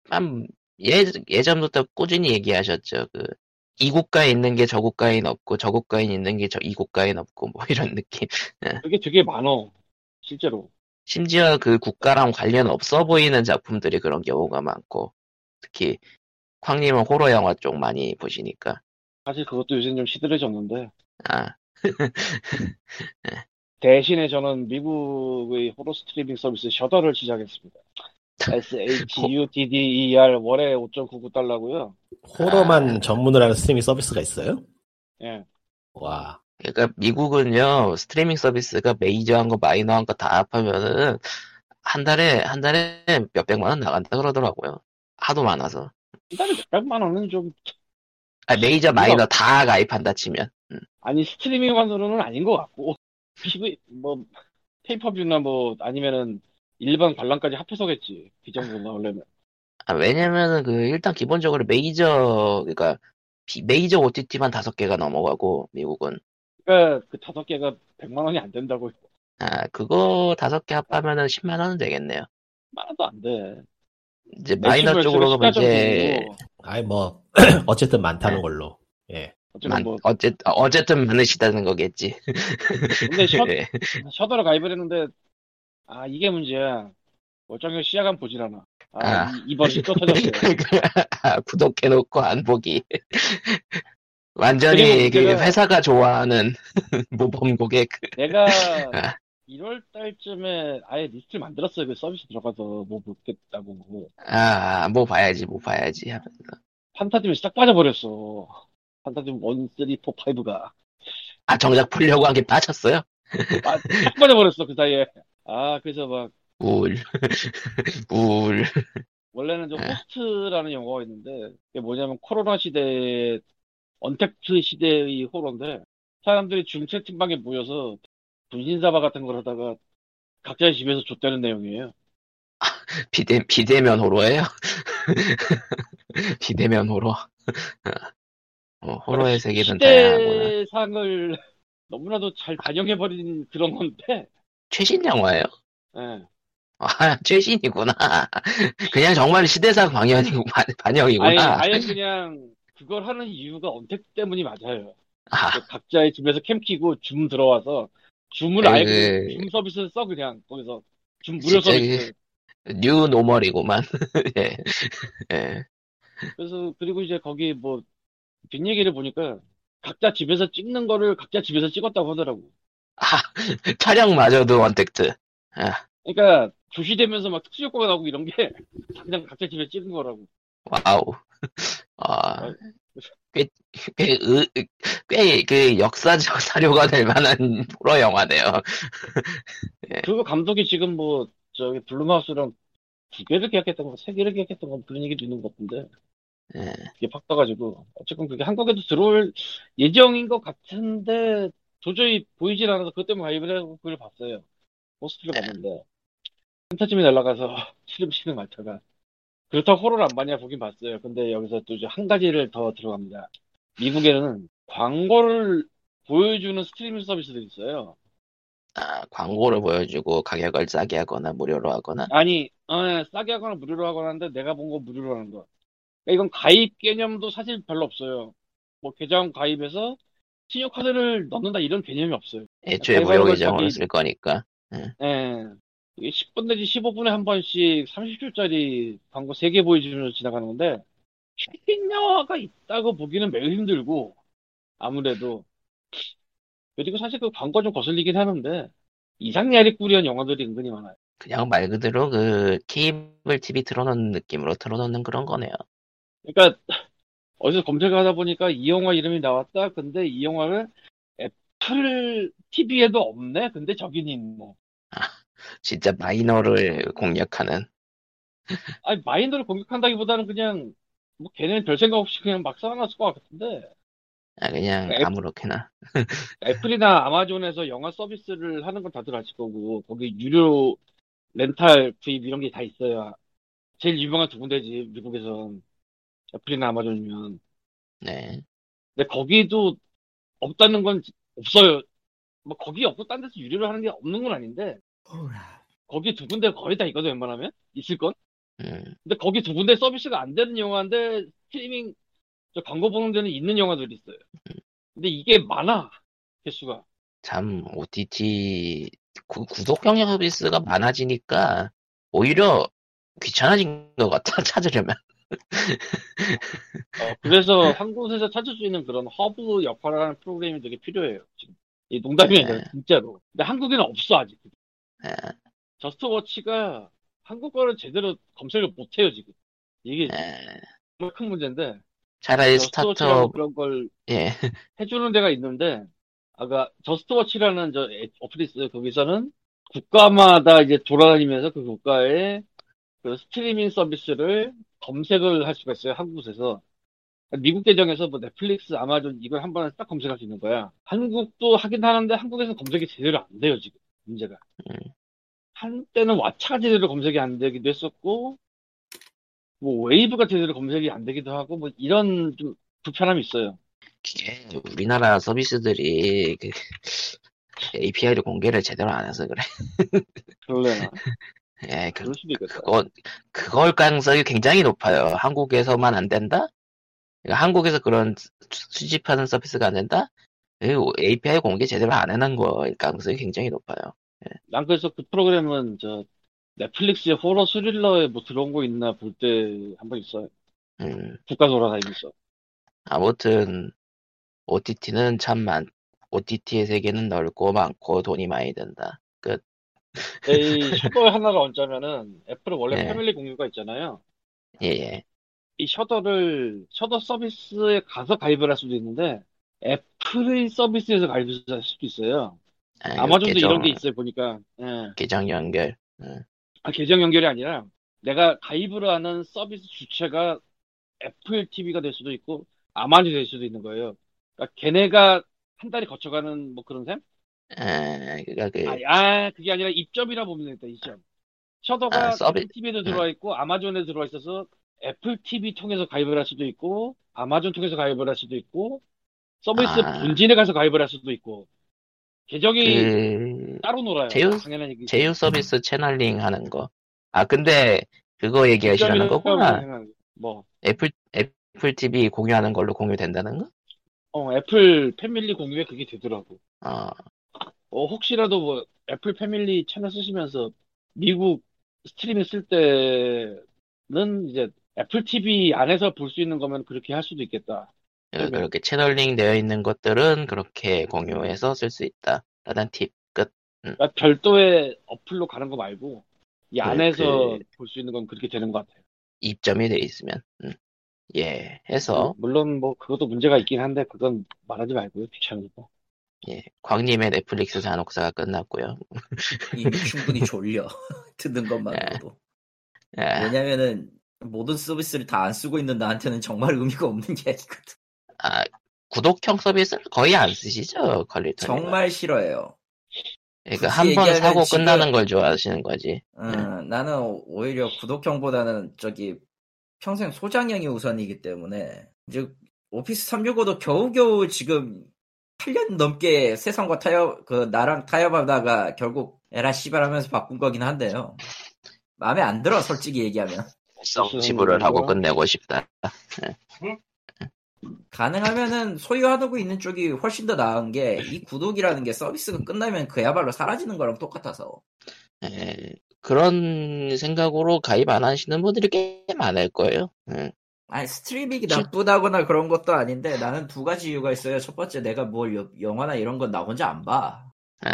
몇한 예, 예전부터 꾸준히 얘기하셨죠. 그 이 국가에 있는 게 저 국가에는 없고 저 국가에 있는 게 저 이 국가에는 없고 뭐 *laughs* 이런 느낌. 그게 되게 많어. 실제로. 심지어 그 국가랑 관련 없어 보이는 작품들이 그런 경우가 많고 특히 쾅님은 호러 영화 쪽 많이 보시니까 사실 그것도 요새 좀 시들해졌는데 아 *laughs* 대신에 저는 미국의 호러 스트리밍 서비스 Shudder를 시작했습니다. S-H-U-D-D-E-R 월에 5.99달러고요. 호러만 전문으로 하는 스트리밍 서비스가 있어요? 예. 와. 그러니까 미국은요 스트리밍 서비스가 메이저한 거 마이너한 거 다 합하면은 한 달에 한 달에 몇 백만 원 나간다 그러더라고요. 하도 많아서. 한 달에 몇 백만 원은 좀 아, 메이저 마이너 다 가입한다 치면. 음. 아니 스트리밍만으로는 아닌 것 같고 *laughs* PV 뭐 페이퍼뷰나 뭐 아니면은 일반 관람까지 합해서겠지. 그 정도는 원래는. 아, 왜냐면은 그 일단 기본적으로 메이저 그러니까 비- 메이저 OTT만 다섯 개가 넘어가고 미국은 그러니까 그 다섯 개가 100만 원이 안 된다고 아 그거 다섯 개 합하면은 10만 원은 되겠네요. 말도 안 돼. 이제 마이너 액션 쪽으로 가면 이제 아이 뭐 *clears throat* 어쨌든 많다는 네. 걸로. 예. 어쨌든 만, 뭐 어쨌 어쨌든 많으시다는 거겠지. 근데 셔, *laughs* 예. 셔더를 가입을 했는데 아 이게 문제야. 멀쩡히 시야감 보질 않아. 아, 아. 이- 이번이 또 터졌어요. *laughs* 아, 구독해놓고 안 보기. *laughs* 완전히 그 회사가 좋아하는 *laughs* 모범 고객. 내가 아. 1월 달쯤에 아예 리스트를 만들었어요. 그 서비스 들어가서 뭐 볼겠다고. 아, 뭐 봐야지, 뭐 봐야지 하면서. Phantasm이 싹 빠져버렸어. Phantasm 1, 3, 4, 5가. 아, 정작 풀려고 한 게 빠졌어요? 아, 싹 빠져버렸어, 그 사이에. 아, 그래서 막, 울. *laughs* 울. 원래는 저 네. Host라는 영화가 있는데, 그게 뭐냐면 코로나 시대에, 언택트 시대의 호러인데, 사람들이 줌 채팅방에 모여서 분신사바 같은 걸 하다가 각자의 집에서 줬다는 내용이에요. 비대, 비대면 호러예요 *laughs* 비대면 호러. 어, 호러의 세계는 다양하구나. 시대상을 너무나도 잘 반영해버린 그런 건데, 최신 영화예요? 예. 아, *laughs* 최신이구나. 그냥 정말 시대상 반- 아예, 반영이구나. 아예 그냥 그걸 하는 이유가 언택트 때문이 맞아요. 아, 그 각자의 집에서 캠 키고 줌 들어와서 줌을 네, 아예 그- 줌 서비스를 써 그냥 거기서 줌 무료 서비스. new normal이구만. *laughs* 예. 예. 그래서 그리고 이제 거기 뭐 뒷얘기를 보니까 각자 집에서 찍는 거를 각자 집에서 찍었다고 하더라고. 아, *laughs* 촬영마저도 언택트. 아, 그러니까 조시되면서 막 특수 효과가 나오고 이런 게 *laughs* 그냥 각자 집에 찍은 거라고. wow. *laughs* 아, 꽤, 꽤, 의- 꽤, 그, 역사적 사료가 될 만한 호러 영화네요. 그리고 감독이 지금 뭐 저기 Blumhouse랑 두 개를 계약했던 거, 세 개를 계약했던 거 그런 얘기도 있는 것 같은데. 예. 그게 팍 떠가지고 어쨌건 그게 한국에도 들어올 예정인 것 같은데 도저히 보이질 않아서 그것 때문에 가입을 하고 그걸 봤어요. 포스트를 봤는데 판타즘이 날아가서 *laughs* 시름시름 앓다가 그렇다고 호러를 안 봤냐 보긴 봤어요. 근데 여기서 또 이제 한 가지를 더 들어갑니다. 미국에는 광고를 보여주는 스트리밍 서비스들이 있어요. 아, 광고를 보여주고 가격을 싸게 하거나 무료로 하거나. 아니, 어, 싸게 하거나 무료로 하거나 하는데 내가 본 거 무료로 하는 거. 그러니까 이건 가입 개념도 사실 별로 없어요. 뭐 계정 가입해서 신용 카드를 넣는다 이런 개념이 없어요. 애초에 내가 무료 계정으로 쓸 거니까. 예. 이게 10분 내지 15분에 한 번씩 30초짜리 광고 3개 보여주면서 지나가는 건데, 최신 영화가 있다고 보기는 매우 힘들고, 아무래도. 그리고 사실 그 광고 좀 거슬리긴 하는데, 이상야리 꾸리한 영화들이 은근히 많아요. 그냥 말 그대로 그 케이블 TV 틀어놓는 느낌으로 틀어놓는 그런 거네요. 그러니까 어디서 검색하다 보니까 이 영화 이름이 나왔다. 근데 이 영화를 애플 TV에도 없네. 근데 저긴 있네. 진짜 마이너를 공략하는. 아니 마인드를 공격한다기보다는 그냥 뭐 걔네는 별 생각 없이 그냥 막 써놨을 것 같은데 아, 그냥 앱- 아무렇게나. *laughs* 애플이나 아마존에서 영화 서비스를 하는 건 다들 아실 거고 거기 유료 렌탈 구입 이런 게 다 있어요. 제일 유명한 두 군데지 미국에선 애플이나 아마존이면 네. 근데 거기도 없다는 건 없어요. 뭐 거기 없고 딴 데서 유료로 하는 게 없는 건 아닌데 거기 두 군데 거의 다 있거든 웬만하면 있을 건. 음, 근데 거기 두 군데 서비스가 안 되는 영화인데 스트리밍 저 광고 보는 데는 있는 영화들이 있어요. 근데 이게 많아 개수가. 참, OTT, 구, 구독 경영 서비스가 많아지니까, 오히려 귀찮아진 것 같아, *laughs* 찾으려면. 어, 그래서 한 곳에서 찾을 수 있는 그런 허브 역할을 하는 프로그램이 되게 필요해요. 지금. 이 농담이 아니라 네. 진짜로. 근데 한국에는 없어 아직. 예, JustWatch가 한국어를 제대로 검색을 못해요 지금. 이게 예. 정말 큰 문제인데. 차라리 스타트업, 그런 걸 예, 해주는 데가 있는데, 아까 JustWatch라는 저 애- 어플이 있어요. 거기서는 국가마다 이제 돌아다니면서 그 국가의 그 스트리밍 서비스를 검색을 할 수가 있어요. 한 곳에서. 미국 계정에서 뭐 넷플릭스, 아마존 이걸 한 번에 딱 검색할 수 있는 거야. 한국도 하긴 하는데 한국에서 검색이 제대로 안 돼요, 지금. 문제가. 음. 한때는 왓챠가 제대로 검색이 안 되기도 했었고, 뭐 웨이브가 제대로 검색이 안 되기도 하고, 뭐 이런 좀 불편함이 있어요. 이게 우리나라 서비스들이 그 *laughs* API를 공개를 제대로 안 해서 그래. 그럴래나? *laughs* 예, 그, 그럴 수도 있겠다. 그거, 그걸 가능성이 굉장히 높아요. 한국에서만 안 된다? 그러니까 한국에서 그런 수- 수집하는 서비스가 안 된다? API 공개 제대로 안 해놓은 거일 가능성이 굉장히 높아요. 난 그래서 그 프로그램은 저 넷플릭스의 호러 스릴러에 뭐 들어온 거 있나 볼 때 한 번 있어요. 음, 국가 돌아다니면서. 아무튼, OTT는 참 많, OTT의 세계는 넓고 많고 돈이 많이 든다. 끝. 이 셔더 하나를 얹자면은 애플은 원래 네. 패밀리 공유가 있잖아요. 예, 예. 이 셔더를 셔더 서비스에 가서 가입을 할 수도 있는데 애플의 서비스에서 가입을 할 수도 있어요. 아, 아마존도 이런 게 있어요 보니까. 예. 계정 연결. 아, 계정 연결이 아니라 내가 가입을 하는 서비스 주체가 애플 TV가 될 수도 있고 아마존이 될 수도 있는 거예요. 그러니까 걔네가 한 달에 거쳐가는 뭐 그런 셈? 아, 그니까 그, 아, 아, 그게 아니라 입점이라 보면 되겠다, 입점. Shudder가 아, 서비- 애플 TV에도 들어와 있고 아마존에 들어와 있어서 애플 TV 통해서 가입을 할 수도 있고 아마존 통해서 가입을 할 수도 있고 서비스 아. 본진에 가서 가입을 할 수도 있고 계정이 그, 따로 놀아요. 제휴- 당연한 얘기지. 제휴 서비스 channeling 하는 거. 아, 근데, 그거 얘기하시는 입점이라고 거구나. 생각하는 거. 뭐, 애플, 애플 TV 공유하는 걸로 공유된다는 거? 어, 애플 패밀리 공유에 그게 되더라고. 어, 어, 혹시라도 뭐 애플 패밀리 채널 쓰시면서 미국 스트리밍 쓸 때는 이제 애플 TV 안에서 볼 수 있는 거면 그렇게 할 수도 있겠다. 그- 그러면- 그렇게 채널링 되어 있는 것들은 그렇게 공유해서 쓸 수 있다. 라는 팁, 끝. 그러니까 별도의 어플로 가는 거 말고 이 그- 안에서 그- 볼수 있는 건 그렇게 되는 것 같아요. 입점이 돼 있으면. 음. 예, 해서, 물론 뭐 그것도 문제가 있긴 한데 그건 말하지 말고요. 귀찮으니까. 예, 광님의 넷플릭스 잔혹사가 끝났고요. 충분히 졸려 *laughs* 듣는 것만으로도 예, 왜냐면은 모든 서비스를 다 안 쓰고 있는 나한테는 정말 의미가 없는 이야기거든 아, 구독형 서비스를 거의 안 쓰시죠, 컬리터님? 정말 싫어해요 그러니까 굳이 한번 사고 지금- 끝나는 걸 좋아하시는 거지. 음, 나는 오히려 구독형보다는 저기 평생 소장형이 우선이기 때문에 즉 오피스 365도 겨우겨우 지금 8년 넘게 세상과 타협 그 나랑 타협하다가 결국 에라 씨발 하면서 바꾼 거긴 한데요. 마음에 안 들어 솔직히 얘기하면 성 무슨 지불을 하고? 끝내고 싶다. 가능하면은 소유하고 있는 쪽이 훨씬 더 나은 게 이 구독이라는 게 서비스가 끝나면 그야말로 사라지는 거랑 똑같아서 예, 그런 생각으로 가입 안 하시는 분들이 꽤 많을 거예요. 예. 아니 스트리밍이 나쁘다거나 그런 것도 아닌데 나는 두 가지 이유가 있어요. 첫 번째 내가 뭘 여- 영화나 이런 건 나 혼자 안 봐. 예.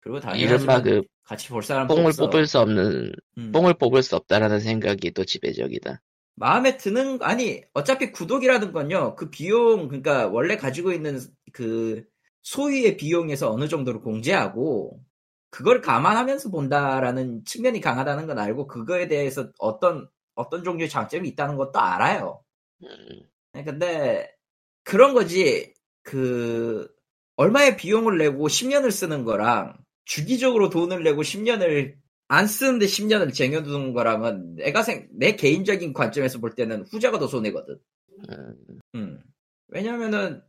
그리고 당연히 이른바 그 같이 볼 사람 뽕을 없어. 뽑을 수 없는 음. 뽕을 뽑을 수 없다라는 생각이 또 지배적이다. 마음에 드는 아니 어차피 구독이라는 건요 그 비용 그러니까 원래 가지고 있는 그 소위의 비용에서 어느 정도를 공제하고 그걸 감안하면서 본다라는 측면이 강하다는 건 알고 그거에 대해서 어떤 어떤 종류의 장점이 있다는 것도 알아요. 음, 네, 근데 그런 거지 그 얼마의 비용을 내고 10년을 쓰는 거랑 주기적으로 돈을 내고 10년을 안 쓰는데 10년을 쟁여두는 거랑은 내가 생, 내 개인적인 관점에서 볼 때는 후자가 더 손해거든. 음, 음. 왜냐면은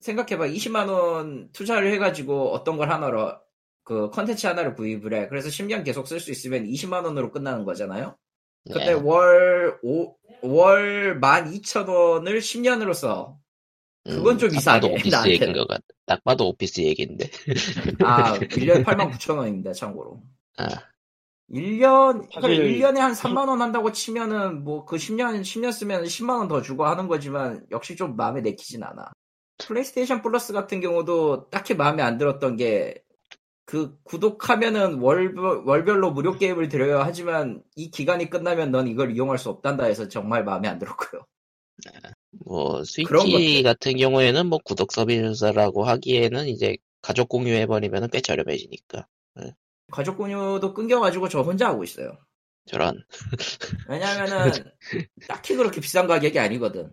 생각해봐 20만 원 투자를 해가지고 어떤 걸 하나로 그 컨텐츠 하나를 구입을 해. 그래서 10년 계속 쓸 수 있으면 20만 원으로 끝나는 거잖아요. 근데 네. 월, 오, 월 12,000원을 10년으로 써. 그건 좀딱 이상해, 봐도 Office. 얘기인 것 같다. 딱 봐도 Office 얘기인데. 아, *laughs* 1년에 89,000원입니다, 참고로. 아, 1년, 그러니까 사실- 1년에 한 3만원 한다고 치면은, 뭐, 그 10년, 10년 쓰면 10만원 더 주고 하는 거지만, 역시 좀 마음에 내키진 않아. 플레이스테이션 플러스 같은 경우도 딱히 마음에 안 들었던 게, 그, 구독하면은 월별, 월별로 무료 게임을 드려야 하지만, 이 기간이 끝나면 넌 이걸 이용할 수 없단다 해서 정말 마음에 안 들었고요. 뭐 그런 스위치. 같은 경우에는 뭐 구독 서비스라고 하기에는 이제 가족 공유해 버리면 꽤 저렴해지니까. 가족 공유도 끊겨가지고 저 혼자 하고 있어요. 저런. *laughs* 왜냐면은, 딱히 그렇게 비싼 가격이 아니거든.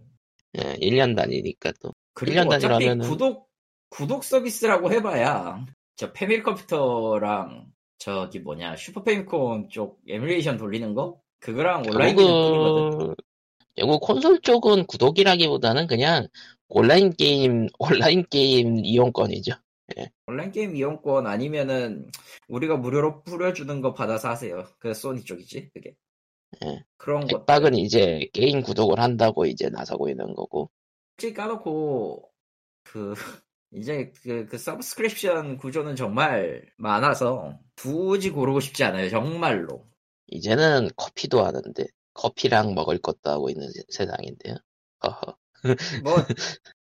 예, 1년 단위니까 또. 그리고 1년 어차피 단위라면은- 구독 구독 서비스라고 해봐야 저 패밀 컴퓨터랑 저기 뭐냐 슈퍼 패미콘 쪽 에뮬레이션 돌리는 거 그거랑 온라인. 결국은, 결국 콘솔 쪽은 구독이라기보다는 그냥 온라인 게임, *laughs* 온라인 게임 이용권이죠. 온라인 게임 이용권 아니면은 우리가 무료로 뿌려주는 거 받아서 하세요. 그 소니 쪽이지 그게. 예. 그런 거. 엑박은 이제 게임 구독을 한다고 이제 나서고 있는 거고. 솔직히 까놓고 그 이제 그, 그 subscription 구조는 정말 많아서 굳이 고르고 싶지 않아요. 정말로. 이제는 커피도 하는데, 커피랑 먹을 것도 하고 있는 세- 세상인데요. 어허. *laughs* 뭐,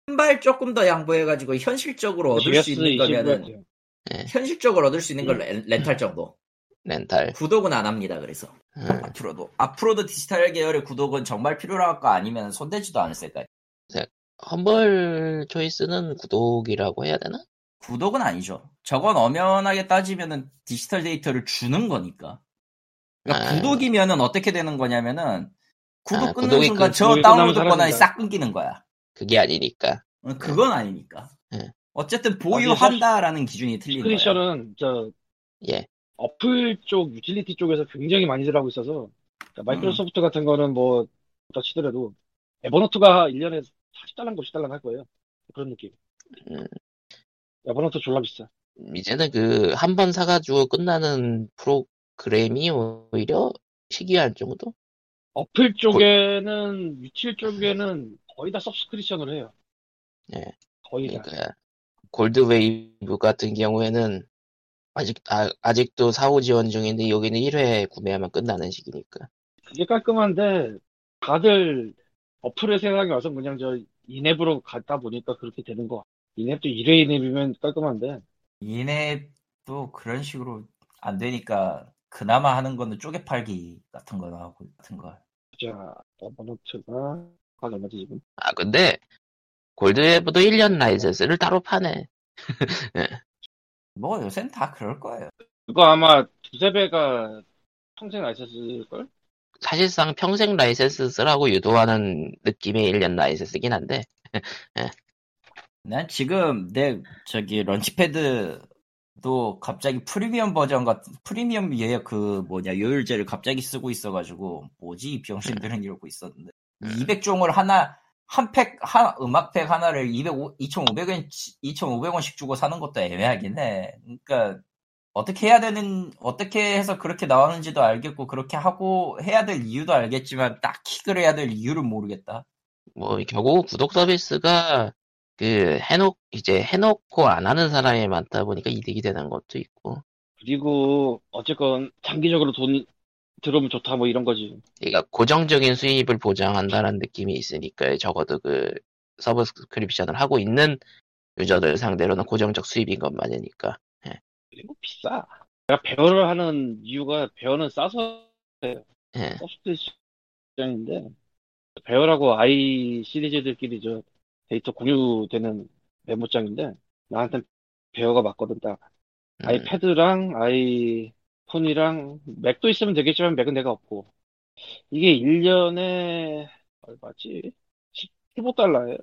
한 발 조금 더 양보해가지고 현실적으로 얻을 수 있는 거면은, 같아요. 현실적으로 얻을 수 있는 걸 렌, 렌탈 정도. 렌탈. 구독은 안 합니다, 그래서. 음, 앞으로도. 앞으로도 디지털 계열의 구독은 정말 필요할 거 아니면 손대지도 않았을 거예요. Humble Choice는 구독이라고 해야 되나? 구독은 아니죠. 저건 엄연하게 따지면은 디지털 데이터를 주는 거니까. 그러니까 아. 구독이면은 어떻게 되는 거냐면은, 구독 아, 끊는 순간 끊- 저 다운로드 권한이. 싹 끊기는 거야. 그게 아니니까. 어, 그건 아니니까. 예. 어쨌든 보유한다라는 기준이 틀린 거야. subscription은 저 예. 어플 쪽, 유틸리티 쪽에서 굉장히 많이들 하고 있어서 그러니까 마이크로소프트 같은 거는 뭐 어떻다 치더라도 Evernote가 1년에 40달러인가 50달러 할 거예요. 그런 느낌. 음. Evernote 졸라 비싸. 이제는 그 한 번 사가지고 끝나는 프로그램이 오히려 희귀한 정도? 어플 쪽에는 유틸 쪽에는 거의 다 서브스크리션을 해요. 예. 거의 다. 그러니까 골드웨이브 같은 경우에는 아직 아, 아직도 사후 지원 중인데 여기는 1회 구매하면 끝나는 시기니까. 그게 깔끔한데 다들 어플의 세상에 와서 그냥 저 인앱으로 갔다 보니까 그렇게 되는 거. 인앱도 1회 인앱이면 깔끔한데 이앱도 그런 식으로 안 되니까 그나마 하는 거는 쪼개 팔기 같은 거 하고 같은 거. 자 에버노트가 가격 얼마지 지금? 아 근데 골드웨이브도 1년 라이센스를 따로 파네. *laughs* 뭐 요새는 다 그럴 거예요. 그거 아마 두세 배가 평생 라이센스일 걸? 사실상 평생 라이센스 쓰라고 유도하는 느낌의 1년 라이센스긴 한데 *laughs* 난 지금 내 저기 Launchpad도 갑자기 프리미엄 버전 같은 프리미엄 예약 그 뭐냐 요율제를 갑자기 쓰고 있어가지고 뭐지 이 병신들은 이러고 있었는데 음. 200종을 하나 한 팩, 한 음악팩 하나를 200, 2,500원, 2,500원씩 주고 사는 것도 애매하긴 해. 그러니까, 어떻게 해야 되는, 어떻게 해서 그렇게 나오는지도 알겠고, 그렇게 하고 해야 될 이유도 알겠지만, 딱히 그래야 될 이유를 모르겠다. 뭐 결국 구독 서비스가 그 해놓 이제 해놓고 안 하는 사람이 많다 보니까 이득이 되는 것도 있고 그리고 어쨌건 장기적으로 돈 들어오면 좋다 뭐 이런 거지. 그러니까 고정적인 수입을 보장한다는 느낌이 있으니까 적어도 그 서브스크립션을 하고 있는 유저들 상대로는 고정적 수입인 것 맞으니까 그리고 비싸. 내가 배열을 하는 이유가 배열은 싸서 예. 소프트 시장인데 배열하고 i 시리즈들끼리 저 데이터 공유되는 메모장인데 나한테 배열가 맞거든 딱. 음, 아이패드랑 아이폰이랑 맥도 있으면 되겠지만 맥은 내가 없고 이게 1년에 얼마지? 15달러예요.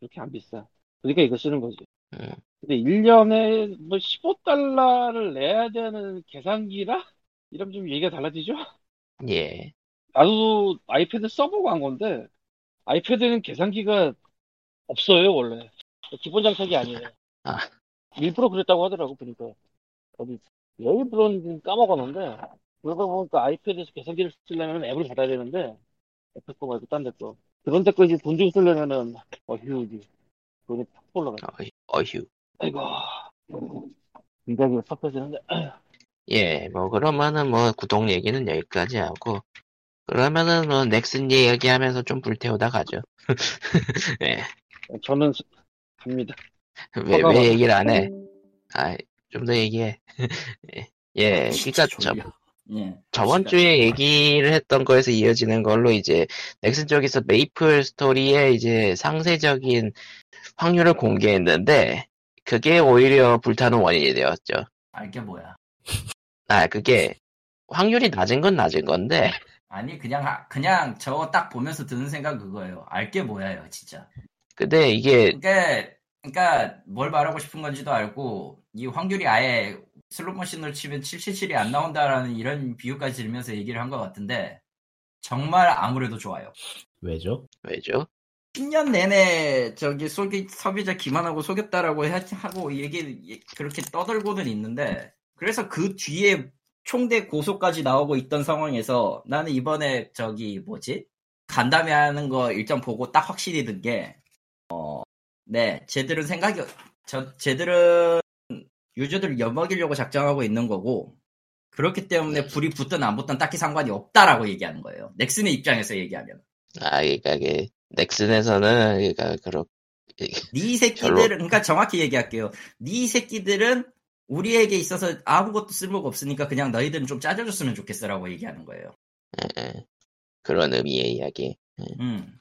그렇게 안 비싸. 그러니까 이거 쓰는 거지. 음. 근데 1년에 뭐 15달러를 내야 되는 계산기라? 이러면 좀 얘기가 달라지죠? 예. 나도 아이패드 써보고 한 건데 아이패드는 계산기가 없어요 원래 기본 장착이 아니에요 아. 일부러 그랬다고 하더라고 보니까 어디 왜 일부러인지 까먹었는데 그러다 보니까 아이패드에서 계산기를 쓰려면 앱을 받아야 되는데 애플 거 말고 딴 데 거 그런 데거 이제 돈 주고 쓰려면은 어휴 돈이 팍 올라가 어휴, 어휴. 아이고 굉장히 섭섭해지는데 예, 뭐, 그러면은 뭐, 구독 얘기는 여기까지 하고, 그러면은 뭐, 넥슨 얘기하면서 좀 불태우다 가죠. *laughs* 예. 저는 스- 갑니다 왜, 왜 얘기를 안 해? 아, 좀 더 얘기해. *laughs* 예. 예, 진짜 그니까, 저. 예. 저번 주에 얘기를 했던 거에서 이어지는 걸로 이제 넥슨 쪽에서 메이플 스토리의 이제 상세적인 확률을 공개했는데 그게 오히려 불타는 원인이 되었죠. 알게 뭐야. 아 그게 확률이 낮은 건 낮은 건데 아니 그냥 하- 그냥 저거 딱 보면서 드는 생각 그거예요. 알게 뭐야요, 진짜. 근데 이게 그러니까 그러니까 뭘 말하고 싶은 건지도 알고 이 확률이 아예 슬롯머신으로 치면 777이 안 나온다라는 이런 비유까지 들면서 얘기를 한 것 같은데 정말 아무래도 좋아요. 왜죠? 왜죠? 10년 내내 저기 속이 소비자 기만하고 속였다라고 하- 하고 얘기 그렇게 떠들고는 있는데 그래서 그 뒤에 총대 고소까지 나오고 있던 상황에서 나는 이번에 저기 뭐지 간담회 하는 거 일정 보고 딱 확실히 든 게 어, 네, 쟤들은 생각이 저 쟤들은 유저들을 엿먹이려고 작정하고 있는 거고 그렇기 때문에 불이 붙든 안 붙든 딱히 상관이 없다라고 얘기하는 거예요. 넥슨의 입장에서 얘기하면. 아 그러니까 이게 넥슨에서는 그러니까 그렇 네 새끼들은 별로- 그러니까 정확히 얘기할게요. 네 새끼들은 우리에게 있어서 아무것도 쓸모가 없으니까 그냥 너희들은 좀 짜져줬으면 좋겠어라고 얘기하는 거예요. 예, 예. 그런 의미의 이야기. 음.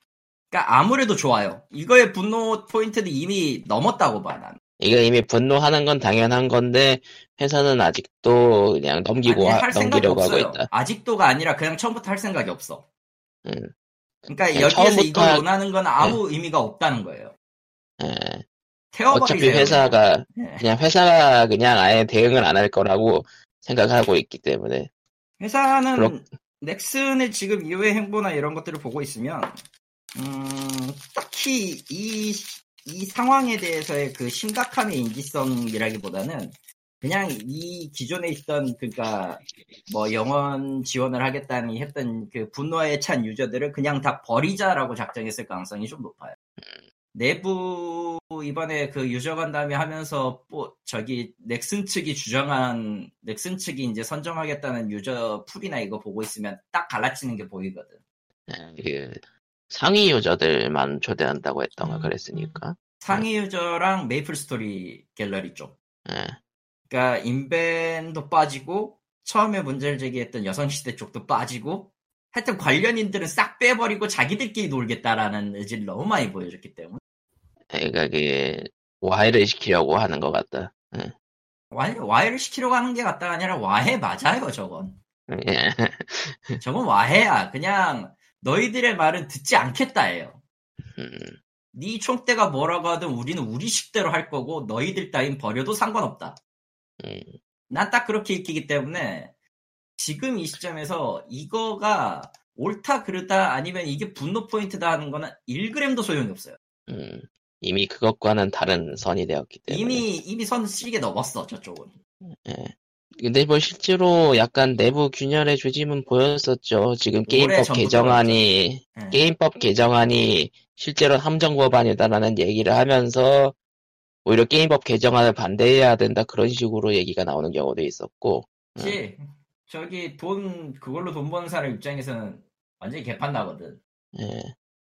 그러니까 아무래도 좋아요. 이거의 분노 포인트는 이미 넘었다고 봐 난. 이거 이미 분노하는 건 당연한 건데 회사는 아직도 그냥 넘기고 아니, 하- 넘기려고 하고. 있다. 아직도가 아니라 그냥 처음부터 할 생각이 없어. 음. 그러니까 그냥 여기에서 이걸 할- 논하는 건 아무 의미가 없다는 거예요. 예. 태워버리세요. 어차피 회사가 그냥. 예. 그냥 회사가 그냥 아예 대응을 안 할 거라고 생각하고 있기 때문에 회사는 그렇- 넥슨의 지금 이후의 행보나 이런 것들을 보고 있으면 음, 딱히 이, 이 상황에 대해서의 그 심각함의 인지성이라기보다는 그냥 이 기존에 있던 그니까 뭐 영원 지원을 하겠다니 했던 그 분노에 찬 유저들을 그냥 다 버리자라고 작정했을 가능성이 좀 높아요. 내부 이번에 그 유저 간담회 하면서 뭐 저기 넥슨 측이 주장한 넥슨 측이 이제 선정하겠다는 유저 풀이나 이거 보고 있으면 딱 갈라치는 게 보이거든. 예, 그 상위 유저들만 초대한다고 했던 음. 거 그랬으니까. 상위 유저랑 메이플 스토리 갤러리 쪽. 예. 그러니까 인벤도 빠지고 처음에 문제를 제기했던 여성시대 쪽도 빠지고 하여튼 관련인들은 싹 빼버리고 자기들끼리 놀겠다라는 의지를 너무 많이 보여줬기 때문에 그러니까 그게 와해를 시키려고 하는 것 같다. 예. 와해, 와해를 시키려고 하는 게 같다가 아니라 와해 맞아요 저건 예. *laughs* 저건 와해야 그냥 너희들의 말은 듣지 않겠다예요 음, 네 총대가 뭐라고 하든 우리는 우리 식대로 할 거고 너희들 따윈 버려도 상관없다 음. 난 딱 그렇게 읽히기 때문에 지금 이 시점에서 이거가 옳다 그르다 아니면 이게 분노 포인트다 하는 거는 1g도 소용이 없어요. 음. 이미 그것과는 다른 선이 되었기 때문에. 이미 이미 선 시계 넘었어 저쪽은. 예. 근데 뭐 실제로 약간 내부 균열의 조짐은 보였었죠. 지금 게임법 개정안이 예. 게임법 개정안이 실제로 함정 법안이다라는 얘기를 하면서 오히려 게임법 개정안을 반대해야 된다 그런 식으로 얘기가 나오는 경우도 있었고 그치? 저기 돈 그걸로 돈 버는 사람 입장에서는 완전히 개판 나거든. 예.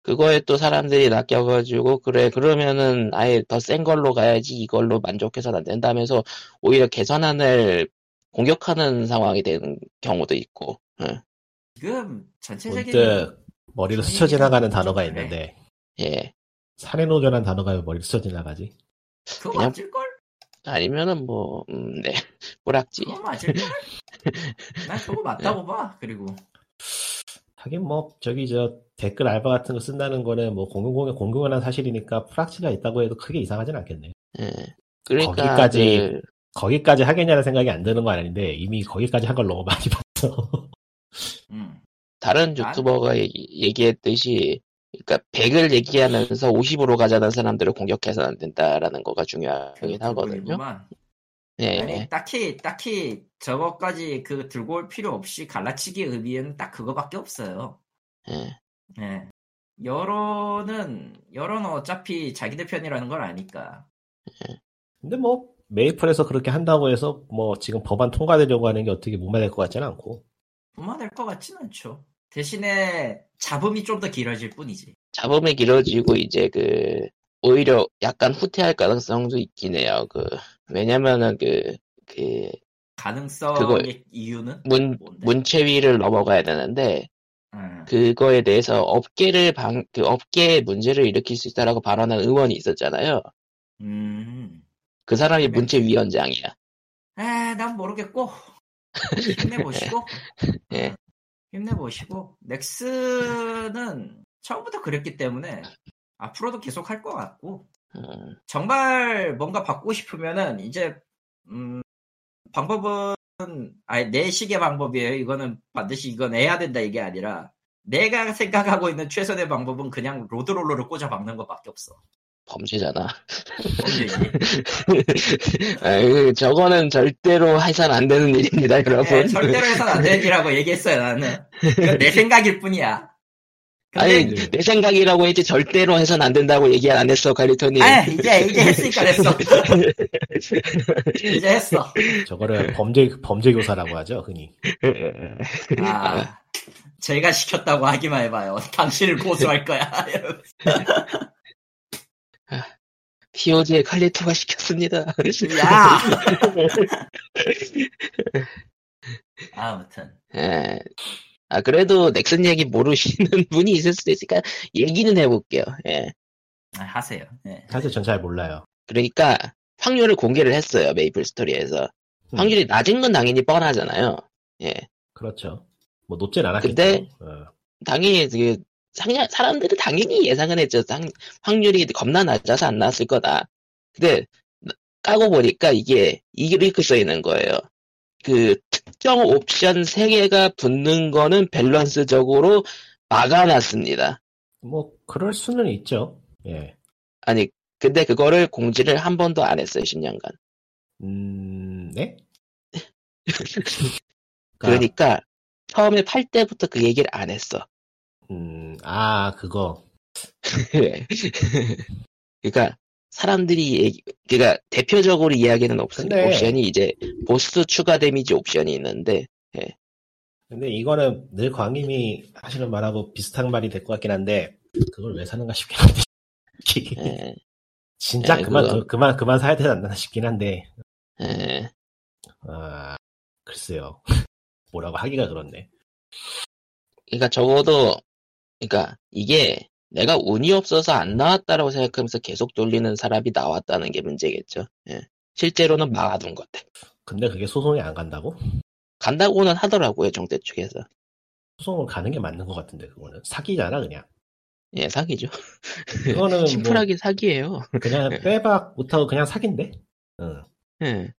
그거에 또 사람들이 낚여가지고 그래 그러면은 아예 더 센 걸로 가야지 이걸로 만족해서는 안 된다면서 오히려 개선안을 공격하는 상황이 되는 경우도 있고 예. 지금 전체적인 문득 머리를 스쳐 지나가는 단어가. 있는데 예. 사내노조란 단어가 왜 머리를 스쳐 지나가지? 그거 그냥- 맞을걸? 아니면은 뭐 음, 네. *laughs* 뿌락지 그거 맞을걸? *laughs* 난 저거 맞다고 네. 봐 그리고 하긴 뭐 저기 저 댓글 알바 같은 거 쓴다는 거는 뭐 공공에 공공연한 사실이니까 프락치가 있다고 해도 크게 이상하진 않겠네. 예. 그러니까 거기까지 그 거기까지 하겠냐는 생각이 안 드는 건 아닌데 이미 거기까지 한 걸 너무 많이 봤어. 음. 다른 난- 유튜버가 얘기, 얘기했듯이 그러니까 100을 얘기하면서 50으로 가자는 사람들을 공격해서는 안 된다라는 거가 중요하긴 하거든요. 그분이구만. 예. 아니 딱히 딱히 저거까지 그 들고 올 필요 없이 갈라치기 의미에는 딱 그거밖에 없어요. 예. 예. 여론은 여론은 어차피 자기들 편이라는 걸 아니까. 근데 뭐 메이플에서 그렇게 한다고 해서 뭐 지금 법안 통과되려고 하는 게 어떻게 무마될 것 같지는 않고 무마될 것 같지는 않죠. 대신에 잡음이 좀 더 길어질 뿐이지. 잡음이 길어지고 이제 그 오히려 약간 후퇴할 가능성도 있긴 해요. 그 왜냐면은 그그 가능성의 이유는 문, 뭔데? 문체위를 넘어가야 되는데 음. 그거에 대해서 업계를 방, 그 업계에 문제를 일으킬 수 있다라고 발언한 의원이 있었잖아요. 음. 그 사람이 네. 문체위원장이야. 에, 난 모르겠고 힘내보시고. *laughs* 예. 힘내보시고 넥스는 처음부터 그랬기 때문에 앞으로도 계속 할 것 같고 음, 정말 뭔가 바꾸고 싶으면은 이제 음, 방법은 아니 내 식의 방법이에요. 이거는 반드시 이건 해야 된다 이게 아니라 내가 생각하고 있는 최선의 방법은 그냥 로드롤러를 꽂아 박는 것밖에 없어. 범죄잖아. *laughs* 아유, 저거는 절대로 해서는 안 되는 일입니다, 여러분. 예, 절대로 해서는 안 되는 일이라고 얘기했어요 나는. 내 생각일 뿐이야. 근데 아니, 내 생각이라고 했지 절대로 해서는 안 된다고 얘기 안 했어, 갈리토님. 아, 이제 이제 했으니까 됐어. *laughs* 이제 했어. 저거를 범죄 범죄 교사라고 하죠 흔히. 아, 제가 시켰다고 하기만 해봐요. 당신을 고소할 거야. *laughs* POG에 칼리토가 시켰습니다. 야. *laughs* 아무튼 예. 아, 그래도 넥슨 얘기 모르시는 *laughs* 분이 있을 수도 있으니까 얘기는 해볼게요. 예. 아, 하세요. 네. 사실 전 잘 몰라요. 그러니까 확률을 공개를 했어요, 메이플 스토리에서. 음, 확률이 낮은 건 당연히 뻔하잖아요. 예. 그렇죠. 뭐 높진 않았겠죠. 근데- 어. 당연히 그 상냐 사람들은 당연히 예상은 했죠. 상- 확률이 겁나 낮아서 안 나왔을 거다. 근데 까고 보니까 이게 이렇게 써 있는 거예요. 그 특정 옵션 3개가 붙는 거는 밸런스적으로 막아놨습니다. 뭐 그럴 수는 있죠. 예. 아니 근데 그거를 공지를 한 번도 안 했어요 10년간. 음, 네? *laughs* 그러니까 처음에 팔 때부터 그 얘기를 안 했어. 음, 아 그거. *laughs* 그러니까 사람들이 얘기, 그러니까 대표적으로 이야기는 옵, 근데- 옵션이 이제 보스 추가 데미지 옵션이 있는데 근데 이거는 늘 광님이 하시는 말하고 비슷한 말이 될 것 같긴 한데 그걸 왜 사는가 싶긴 한데. *laughs* 예, 진짜 예, 그만 그거- 그, 그만 그만 사야 되지 않나 싶긴 한데. 예. 아 글쎄요. *laughs* 뭐라고 하기가 그렇네. 그러니까 적어도 그러니까 이게 내가 운이 없어서 안 나왔다라고 생각하면서 계속 돌리는 사람이 나왔다는 게 문제겠죠. 예. 실제로는 막아둔 것들 근데 그게 소송이 안 간다고? 간다고는 하더라고요 정대 측에서. 소송을 가는 게 맞는 것 같은데 그거는 사기잖아 그냥. 예, 사기죠. 이거는 *laughs* 뭐 심플하게 사기예요. 그냥 빼박 못하고 그냥 사기인데. 응. 예.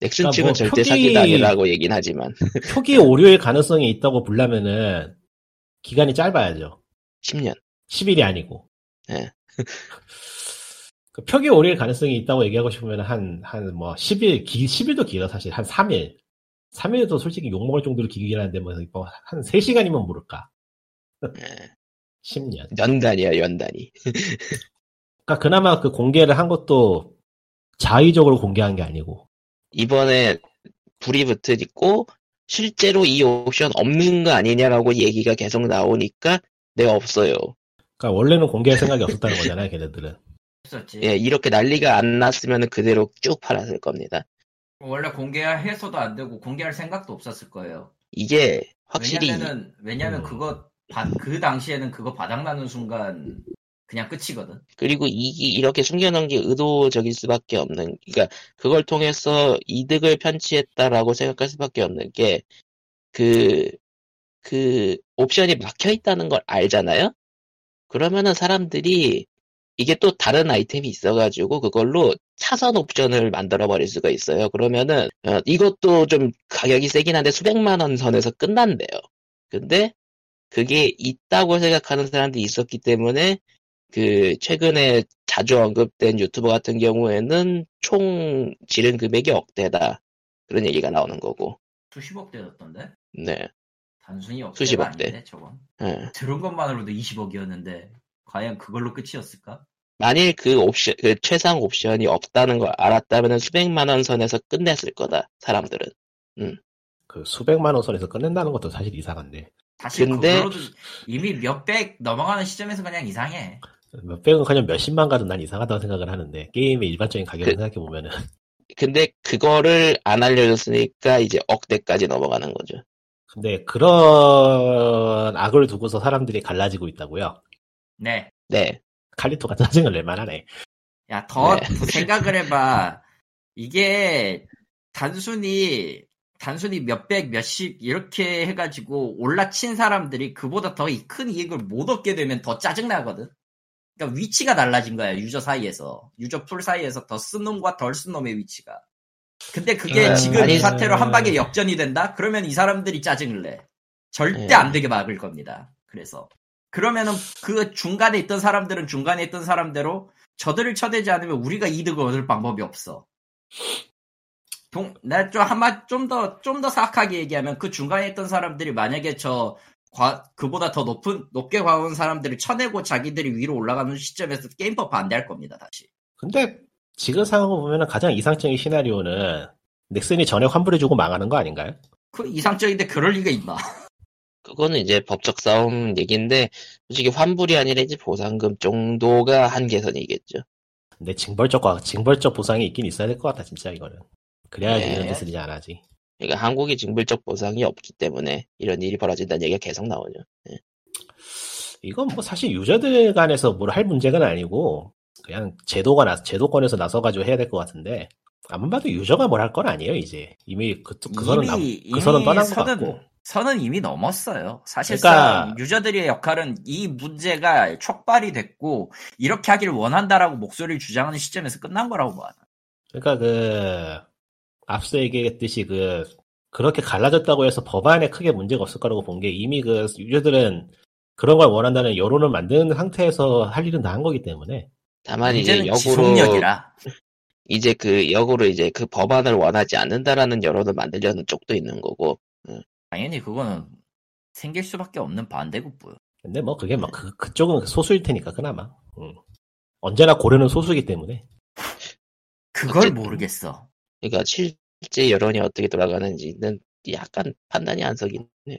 넥슨 그러니까 측은 뭐 절대 표기- 사기가 아니라고 얘긴 하지만 표기 오류의 가능성이 있다고 보려면은 기간이 짧아야죠. 10년. 10일이 아니고. 예. *laughs* 그 표기 오류의 가능성이 있다고 얘기하고 싶으면 한, 한 뭐 10일, 기, 10일도 길어 사실. 한 3일. 3일도 솔직히 욕먹을 정도로 길긴 한데 뭐, 뭐한 3시간이면 모를까. 예. *laughs* 10년. 연단이야 연단이. *laughs* 그러니까 그나마 그 공개를 한 것도 자의적으로 공개한 게 아니고. 이번에 불이 붙으니고 실제로 이 옵션 없는 거 아니냐라고 얘기가 계속 나오니까 네 없어요. 그러니까 원래는 공개할 생각이 없었다는 거잖아요, 걔네들은. 했었지. 예, 이렇게 난리가 안 났으면 그대로 쭉 팔았을 겁니다. 원래 공개해서도 안 되고 공개할 생각도 없었을 거예요. 이게 확실히 왜냐면은 왜냐면 음. 그거 바- 그 당시에는 그거 바닥나는 순간 그냥 끝이거든. 그리고 이게 이렇게 숨겨놓은 게 의도적일 수밖에 없는, 그러니까 그걸 통해서 이득을 편취했다라고 생각할 수밖에 없는 게, 그, 그 옵션이 막혀 있다는 걸 알잖아요? 그러면은 사람들이 이게 또 다른 아이템이 있어가지고 그걸로 차선 옵션을 만들어 버릴 수가 있어요. 그러면은 어, 이것도 좀 가격이 세긴 한데 수백만 원 선에서 끝난대요. 근데 그게 있다고 생각하는 사람들이 있었기 때문에 그 최근에 자주 언급된 유튜버 같은 경우에는 총 지른 금액이 억대다 그런 얘기가 나오는 거고 수십억 대였던데. 네 단순히 억대가 수십억 대. 아닌데 저건. 예. 들은 것만으로도 20억이었는데 과연 그걸로 끝이었을까? 만일 그 옵션 그 최상 옵션이 없다는 걸 알았다면 수백만 원 선에서 끝냈을 거다 사람들은 그 수백만 원 선에서 끝낸다는 것도 사실 이상한데. 사실 근데- 이미 몇백 넘어가는 시점에서 그냥 이상해. 몇백은 그냥 몇십만 가도 난 이상하다고 생각을 하는데, 게임의 일반적인 가격을 그- 생각해보면은. 근데 그거를 안 알려줬으니까 이제 억대까지 넘어가는 거죠 근데 그런 악을 두고서 사람들이 갈라지고 있다고요. 네. 네 칼리토가 짜증을 낼 만하네. 야, 더 네. 생각을 해봐. 이게 단순히 단순히 몇백, 몇십 이렇게 해가지고 올라친 사람들이 그보다 더 큰 이익을 못 얻게 되면 더 짜증 나거든. 그러니까 위치가 달라진 거야 유저 사이에서 유저 풀 사이에서 더 쓴 놈과 덜 쓴 놈의 위치가. 근데 그게 음, 지금 아니, 이 사태로 한 방에 역전이 된다? 그러면 이 사람들이 짜증을 내. 절대 네. 안 되게 막을 겁니다. 그래서 그러면은 그 중간에 있던 사람들은 중간에 있던 사람대로 저들을 쳐대지 않으면 우리가 이득을 얻을 방법이 없어. 동, 나좀 한마 좀더 좀 더 사악하게 얘기하면 그 중간에 있던 사람들이 만약에 저 과, 그보다 더 높은 높게 과온 사람들을 쳐내고 자기들이 위로 올라가는 시점에서 게임법 반대할 겁니다 다시. 근데 지금 상황을 보면은 가장 이상적인 시나리오는 넥슨이 전액 환불해주고 망하는 거 아닌가요? 그 이상적인데 그럴 리가 있나? *laughs* 그거는 이제 법적 싸움 얘기인데 솔직히 환불이 아니라 이제 보상금 정도가 한계선이겠죠 근데 징벌적 징벌적 보상이 있긴 있어야 될 것 같다 진짜 이거는. 그래야지 네. 이런 짓을 이제 안 하지. 그러니까 한국이 징벌적 보상이 없기 때문에 이런 일이 벌어진다는 얘기가 계속 나오죠 이건 뭐 사실 유저들 간에서 뭘 할 문제가 아니고 그냥 제도가 나 제도권에서 나서가지고 해야 될 것 같은데 아무리 봐도 유저가 뭘 할 건 아니에요 이제 이미 그, 그 선은 남- 그 선은 떠난 것 선은, 같고 선은 이미 넘었어요. 사실상 그러니까- 유저들의 역할은 이 문제가 촉발이 됐고 이렇게 하기를 원한다라고 목소리를 주장하는 시점에서 끝난 거라고 봐. 그러니까 그 앞서 얘기했듯이 그 그렇게 갈라졌다고 해서 법안에 크게 문제가 없을 거라고 본 게 이미 그 유저들은 그런 걸 원한다는 여론을 만드는 상태에서 할 일은 다 한 거기 때문에 다만 이제 역으로 지속력이라. 이제 그 역으로 이제 그 법안을 원하지 않는다라는 여론을 만들려는 쪽도 있는 거고 당연히 그거는 생길 수밖에 없는 반대급부요. 근데 뭐 그게 막 그, 그쪽은 소수일 테니까 그나마 음. 언제나 고려는 소수이기 때문에 그걸 어쨌든. 모르겠어. 그러니까 실 제 여론이 어떻게 돌아가는지는 약간 판단이 안 서긴 해요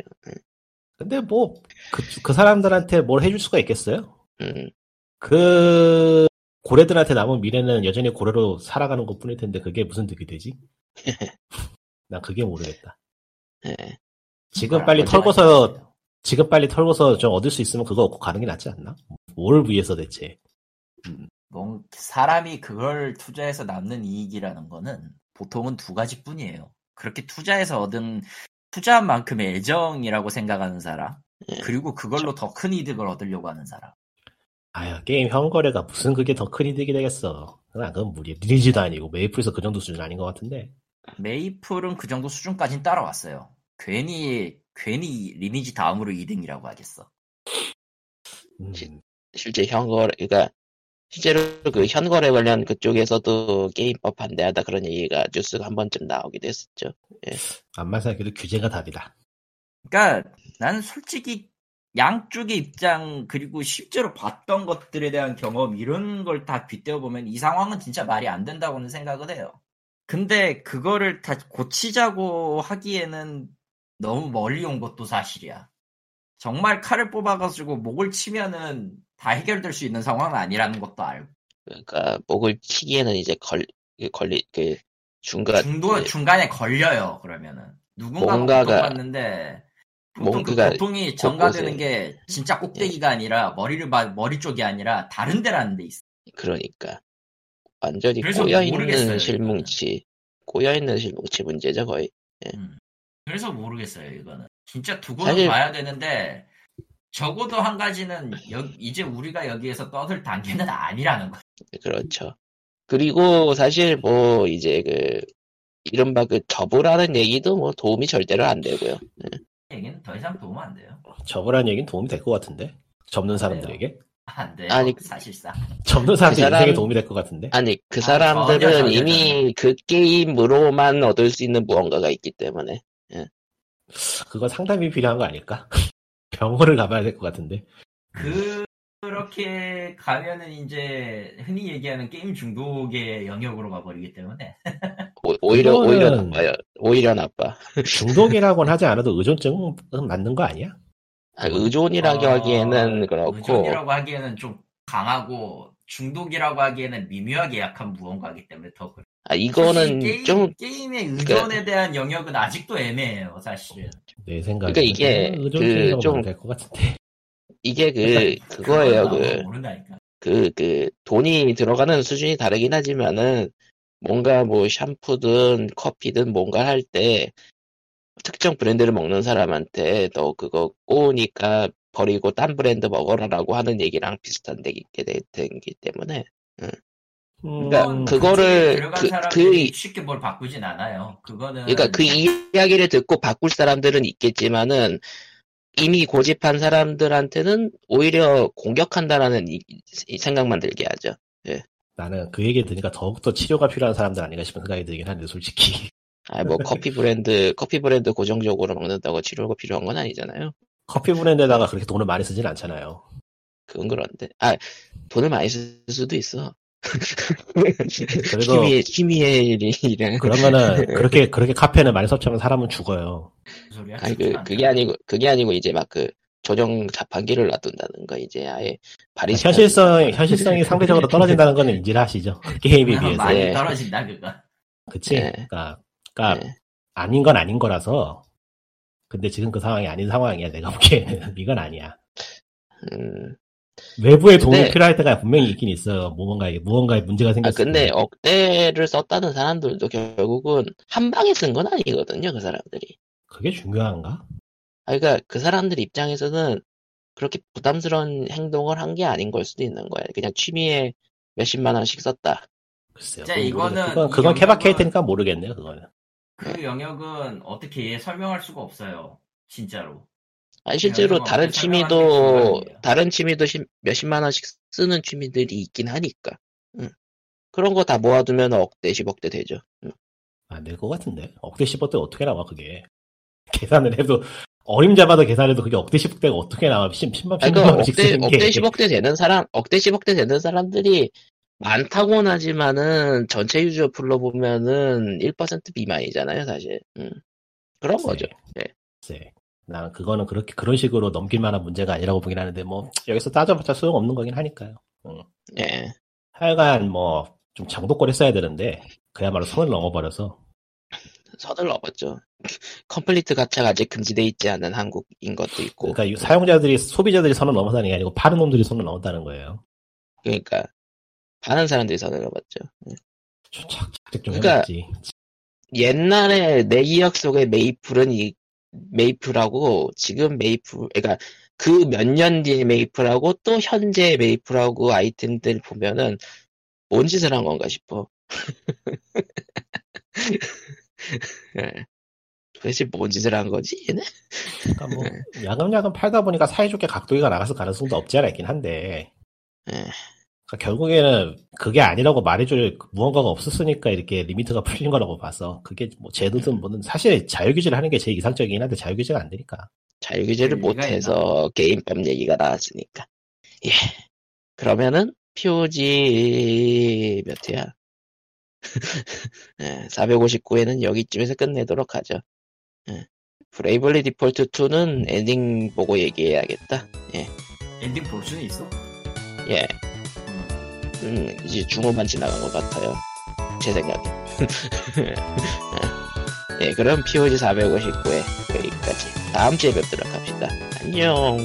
근데 뭐 그 그 사람들한테 뭘 해줄 수가 있겠어요? 음, 그 고래들한테 남은 미래는 여전히 고래로 살아가는 것 뿐일 텐데 그게 무슨 득이 되지? *laughs* 난 그게 모르겠다. 예. 지금 그걸 빨리 털고서. 지금 빨리 털고서 좀 얻을 수 있으면 그거 얻고 가는 게 낫지 않나? 뭘 위해서 대체? 뭔 사람이 그걸 투자해서 남는 이익이라는 거는 보통은 두 가지뿐이에요. 그렇게 투자해서 얻은 투자한 만큼의 애정이라고 생각하는 사람, 예. 그리고 그걸로 더 큰 이득을 얻으려고 하는 사람. 아유 게임 현거래가 무슨 그게 더 큰 이득이 되겠어? 그건 그건 무리 리니지도 아니고 메이플에서 그 정도 수준 아닌 것 같은데. 메이플은 그 정도 수준까지는 따라왔어요. 괜히 괜히 리니지 다음으로 2등이라고 하겠어. 음, 실제 현거래 그러니까 실제로 그 현거래 관련 그쪽에서도 게임법 반대하다 그런 얘기가 뉴스가 한 번쯤 나오기도 했었죠 암만 생각해도 규제가 답이다. 그러니까 나는 솔직히 양쪽의 입장 그리고 실제로 봤던 것들에 대한 경험 이런 걸 다 빗대어 보면 이 상황은 진짜 말이 안 된다고는 생각을 해요. 근데 그거를 다 고치자고 하기에는 너무 멀리 온 것도 사실이야. 정말 칼을 뽑아가지고 목을 치면은 다 해결될 수 있는 상황은 아니라는 것도 알고. 그러니까 목을 치기에는 이제 걸 걸리 그 중간 중도 그 중간에 걸려요 그러면은. 누군가 뭔가가- 고통받는데 보통 그 고통이 전가되는 게 진짜 꼭대기가 아니라 머리를 봐 머리 쪽이 아니라 다른 데라는 데 있어. 그러니까. 완전히 그래서 꼬여 모르겠어요, 있는. 실뭉치 꼬여 있는 실뭉치 문제죠 거의. 음. 그래서 모르겠어요 이거는. 진짜 두고 사실- 봐야 되는데 적어도 한 가지는 여- 이제 우리가 여기에서 떠들 단계는 아니라는 거야. 그렇죠. 그리고 사실 뭐 이제 그 이른바 그 접으라는 얘기도 뭐 도움이 절대로 안 되고요. 얘기는 더 이상 도움 안 돼요. 접으라는 얘기는 도움이 될 것 같은데 접는 사람들에게 안 돼요. 아니, 사실상. 접는 사람들 그 사람- 인생에 도움이 될 것 같은데 아니 그 아, 전혀, 사람들은 전혀, 이미 그 게임으로만 얻을 수 있는 무언가가 있기 때문에 그거 상담이 필요한 거 아닐까? *laughs* 병원을 가봐야 될 것 같은데 그 그렇게 가면은 이제 흔히 얘기하는 게임 중독의 영역으로 가버리기 때문에 오, 히려 그거는- 오히려 나빠요. 오히려 나빠. 중독이라고는 하지 않아도 의존증은 맞는 거 아니야? 아, 의존이라고 어, 하기에는 그렇고 의존이라고 하기에는 좀 강하고 중독이라고 하기에는 미묘하게 약한 무언가이기 때문에 더 그래. 아, 이거는 게임, 좀 게임의 의존에 대한 영역은 아직도 애매해요 사실은. 내 생각에 그러니까 이게 그 좀- 될것 같은데 이게 그 그거예요. 그건 그. 그, 그, 돈이 들어가는 수준이 다르긴 하지만은, 뭔가 뭐 샴푸든 커피든 뭔가 할 때, 특정 브랜드를 먹는 사람한테 너 그거 꼬우니까 버리고 딴 브랜드 먹어라라고 하는 얘기랑 비슷한 데 있게 되- 되기 때문에, 그러니까 음, 그- 그거를 그- 사람들이 그- 쉽게 뭘 바꾸진 않아요. 그거는 그러니까 그 이야기를 듣고 바꿀 사람들은 있겠지만은, 이미 고집한 사람들한테는 오히려 공격한다라는 이- 이 생각만 들게 하죠. 나는 그 얘기 들으니까 더욱더 치료가 필요한 사람들 아닌가 싶은 생각이 들긴 하는데 솔직히 아, 뭐, 커피 브랜드, 커피 브랜드 고정적으로 먹는다고 치료가 필요한 건 아니잖아요. 커피 브랜드에다가 그렇게 돈을 많이 쓰진 않잖아요. 그건 그런데. 아, 돈을 많이 쓸 수도 있어. 그래도- 희미의, 희미의 일이래. 그러면은 *laughs* 그렇게 그렇게 카페는 많이 섭취하면 사람은 죽어요. 아니, 그. 그게 아니고, 그게 아니고, 이제 막 그, 조정 자판기를 놔둔다는 거, 이제 아예, 바리스타. 현실성 현실성이 *laughs* 상대적으로 떨어진다는 거는 인지를 하시죠. 게임에 비해서. 많이 예. 떨어진다 그거. 그치? 예. 그러니까, 그러니까 예. 아닌 건 아닌 거라서. 근데 지금 그 상황이 아닌 상황이야. 내가 보기에는 *laughs* 이건 아니야. 음, 외부의 도움이 근데- 필요할 때가 분명히 있긴 있어요. 무언가에 무언가에 문제가 아, 생겼을 근데 때. 억대를 썼다는 사람들도 결국은 한 방에 쓴 건 아니거든요, 그 사람들이. 그게 중요한가? 아, 그러니까 그 사람들 입장에서는 그렇게 부담스러운 행동을 한 게 아닌 걸 수도 있는 거야. 그냥 취미에 몇십만 원씩 썼다. 글쎄요. 진짜 그건 이거는 그건, 이 그건 케바케이트니까 모르겠네요. 그거는. 그 영역은 어떻게 설명할 수가 없어요. 진짜로. 아니, 실제로 다른 취미도. 다른 취미도 십- 몇십만 원씩 쓰는 취미들이 있긴 하니까. 응. 그런 거 다 모아두면 억대, 십억대 되죠. 응. 안될 것 같은데. 억대 10억대 어떻게 나와, 그게. *laughs* 계산을 해도, 어림잡아도 계산해도 그게 억대 10억대가 어떻게 나와. 10, 10만, 아니, 10만 그 원씩 억대, 쓰는 게. 억대, 십억대 되는 사람, 억대, 십억대 되는 사람들이 많다고는 하지만은 전체 유저 풀로 보면은 1% 미만이잖아요, 사실. 응. 그런 거죠. 예. 글쎄. 나는 그거는 그렇게, 그런 식으로 넘길 만한 문제가 아니라고 보긴 하는데, 뭐, 여기서 따져봤자 소용없는 거긴 하니까요. 예. 하여간, 뭐, 좀 장독거리 써야 되는데, 그야말로 선을 넘어버려서, 선을 넘었죠. complete 가차가 아직 금지돼 있지 않은 한국인 것도 있고. 그러니까 이 사용자들이, 소비자들이 선을 넘었다는 게 아니고, 파는 놈들이 선을 넘었다는 거예요. 그러니까 파는 사람들이 선을 넘었죠. 좀 착착 좀 그러니까 해야지. 옛날에 내 기억 속의 메이플은 이 메이플하고 지금 메이플, 그러니까 그 몇 년 뒤의 메이플하고 또 현재 메이플하고 아이템들 보면은 뭔 짓을 한 건가 싶어. *laughs* 예. 도대체 뭔 짓을 한 거지? 얘네? 그러니까 뭐, 야금야금 팔다 보니까 사이좋게 각도기가 나갔을 가능성도 없지 않아 있긴 한데, 예. 그러니까 결국에는 그게 아니라고 말해줄 무언가가 없었으니까 이렇게 limit가 풀린 거라고 봐서 그게 뭐 제도든 뭐든 사실 자율규제를 하는 게 제일 이상적이긴 한데 자율규제가 안 되니까 자율규제를 못해서 게임법 얘기가 나왔으니까. 예. 그러면은 POG 몇 회야? *laughs* 예, 459회는 여기쯤에서 끝내도록 하죠. 예. 브레이블리 디폴트 2는 엔딩 보고 얘기해야겠다. 예. 엔딩 볼 수는 있어. 예, 음. 음, 이제 중후반 지나간 것 같아요. 제 생각에. *laughs* 예, 그럼 POG 459회 여기까지. 다음 주에 뵙도록 합시다. 안녕.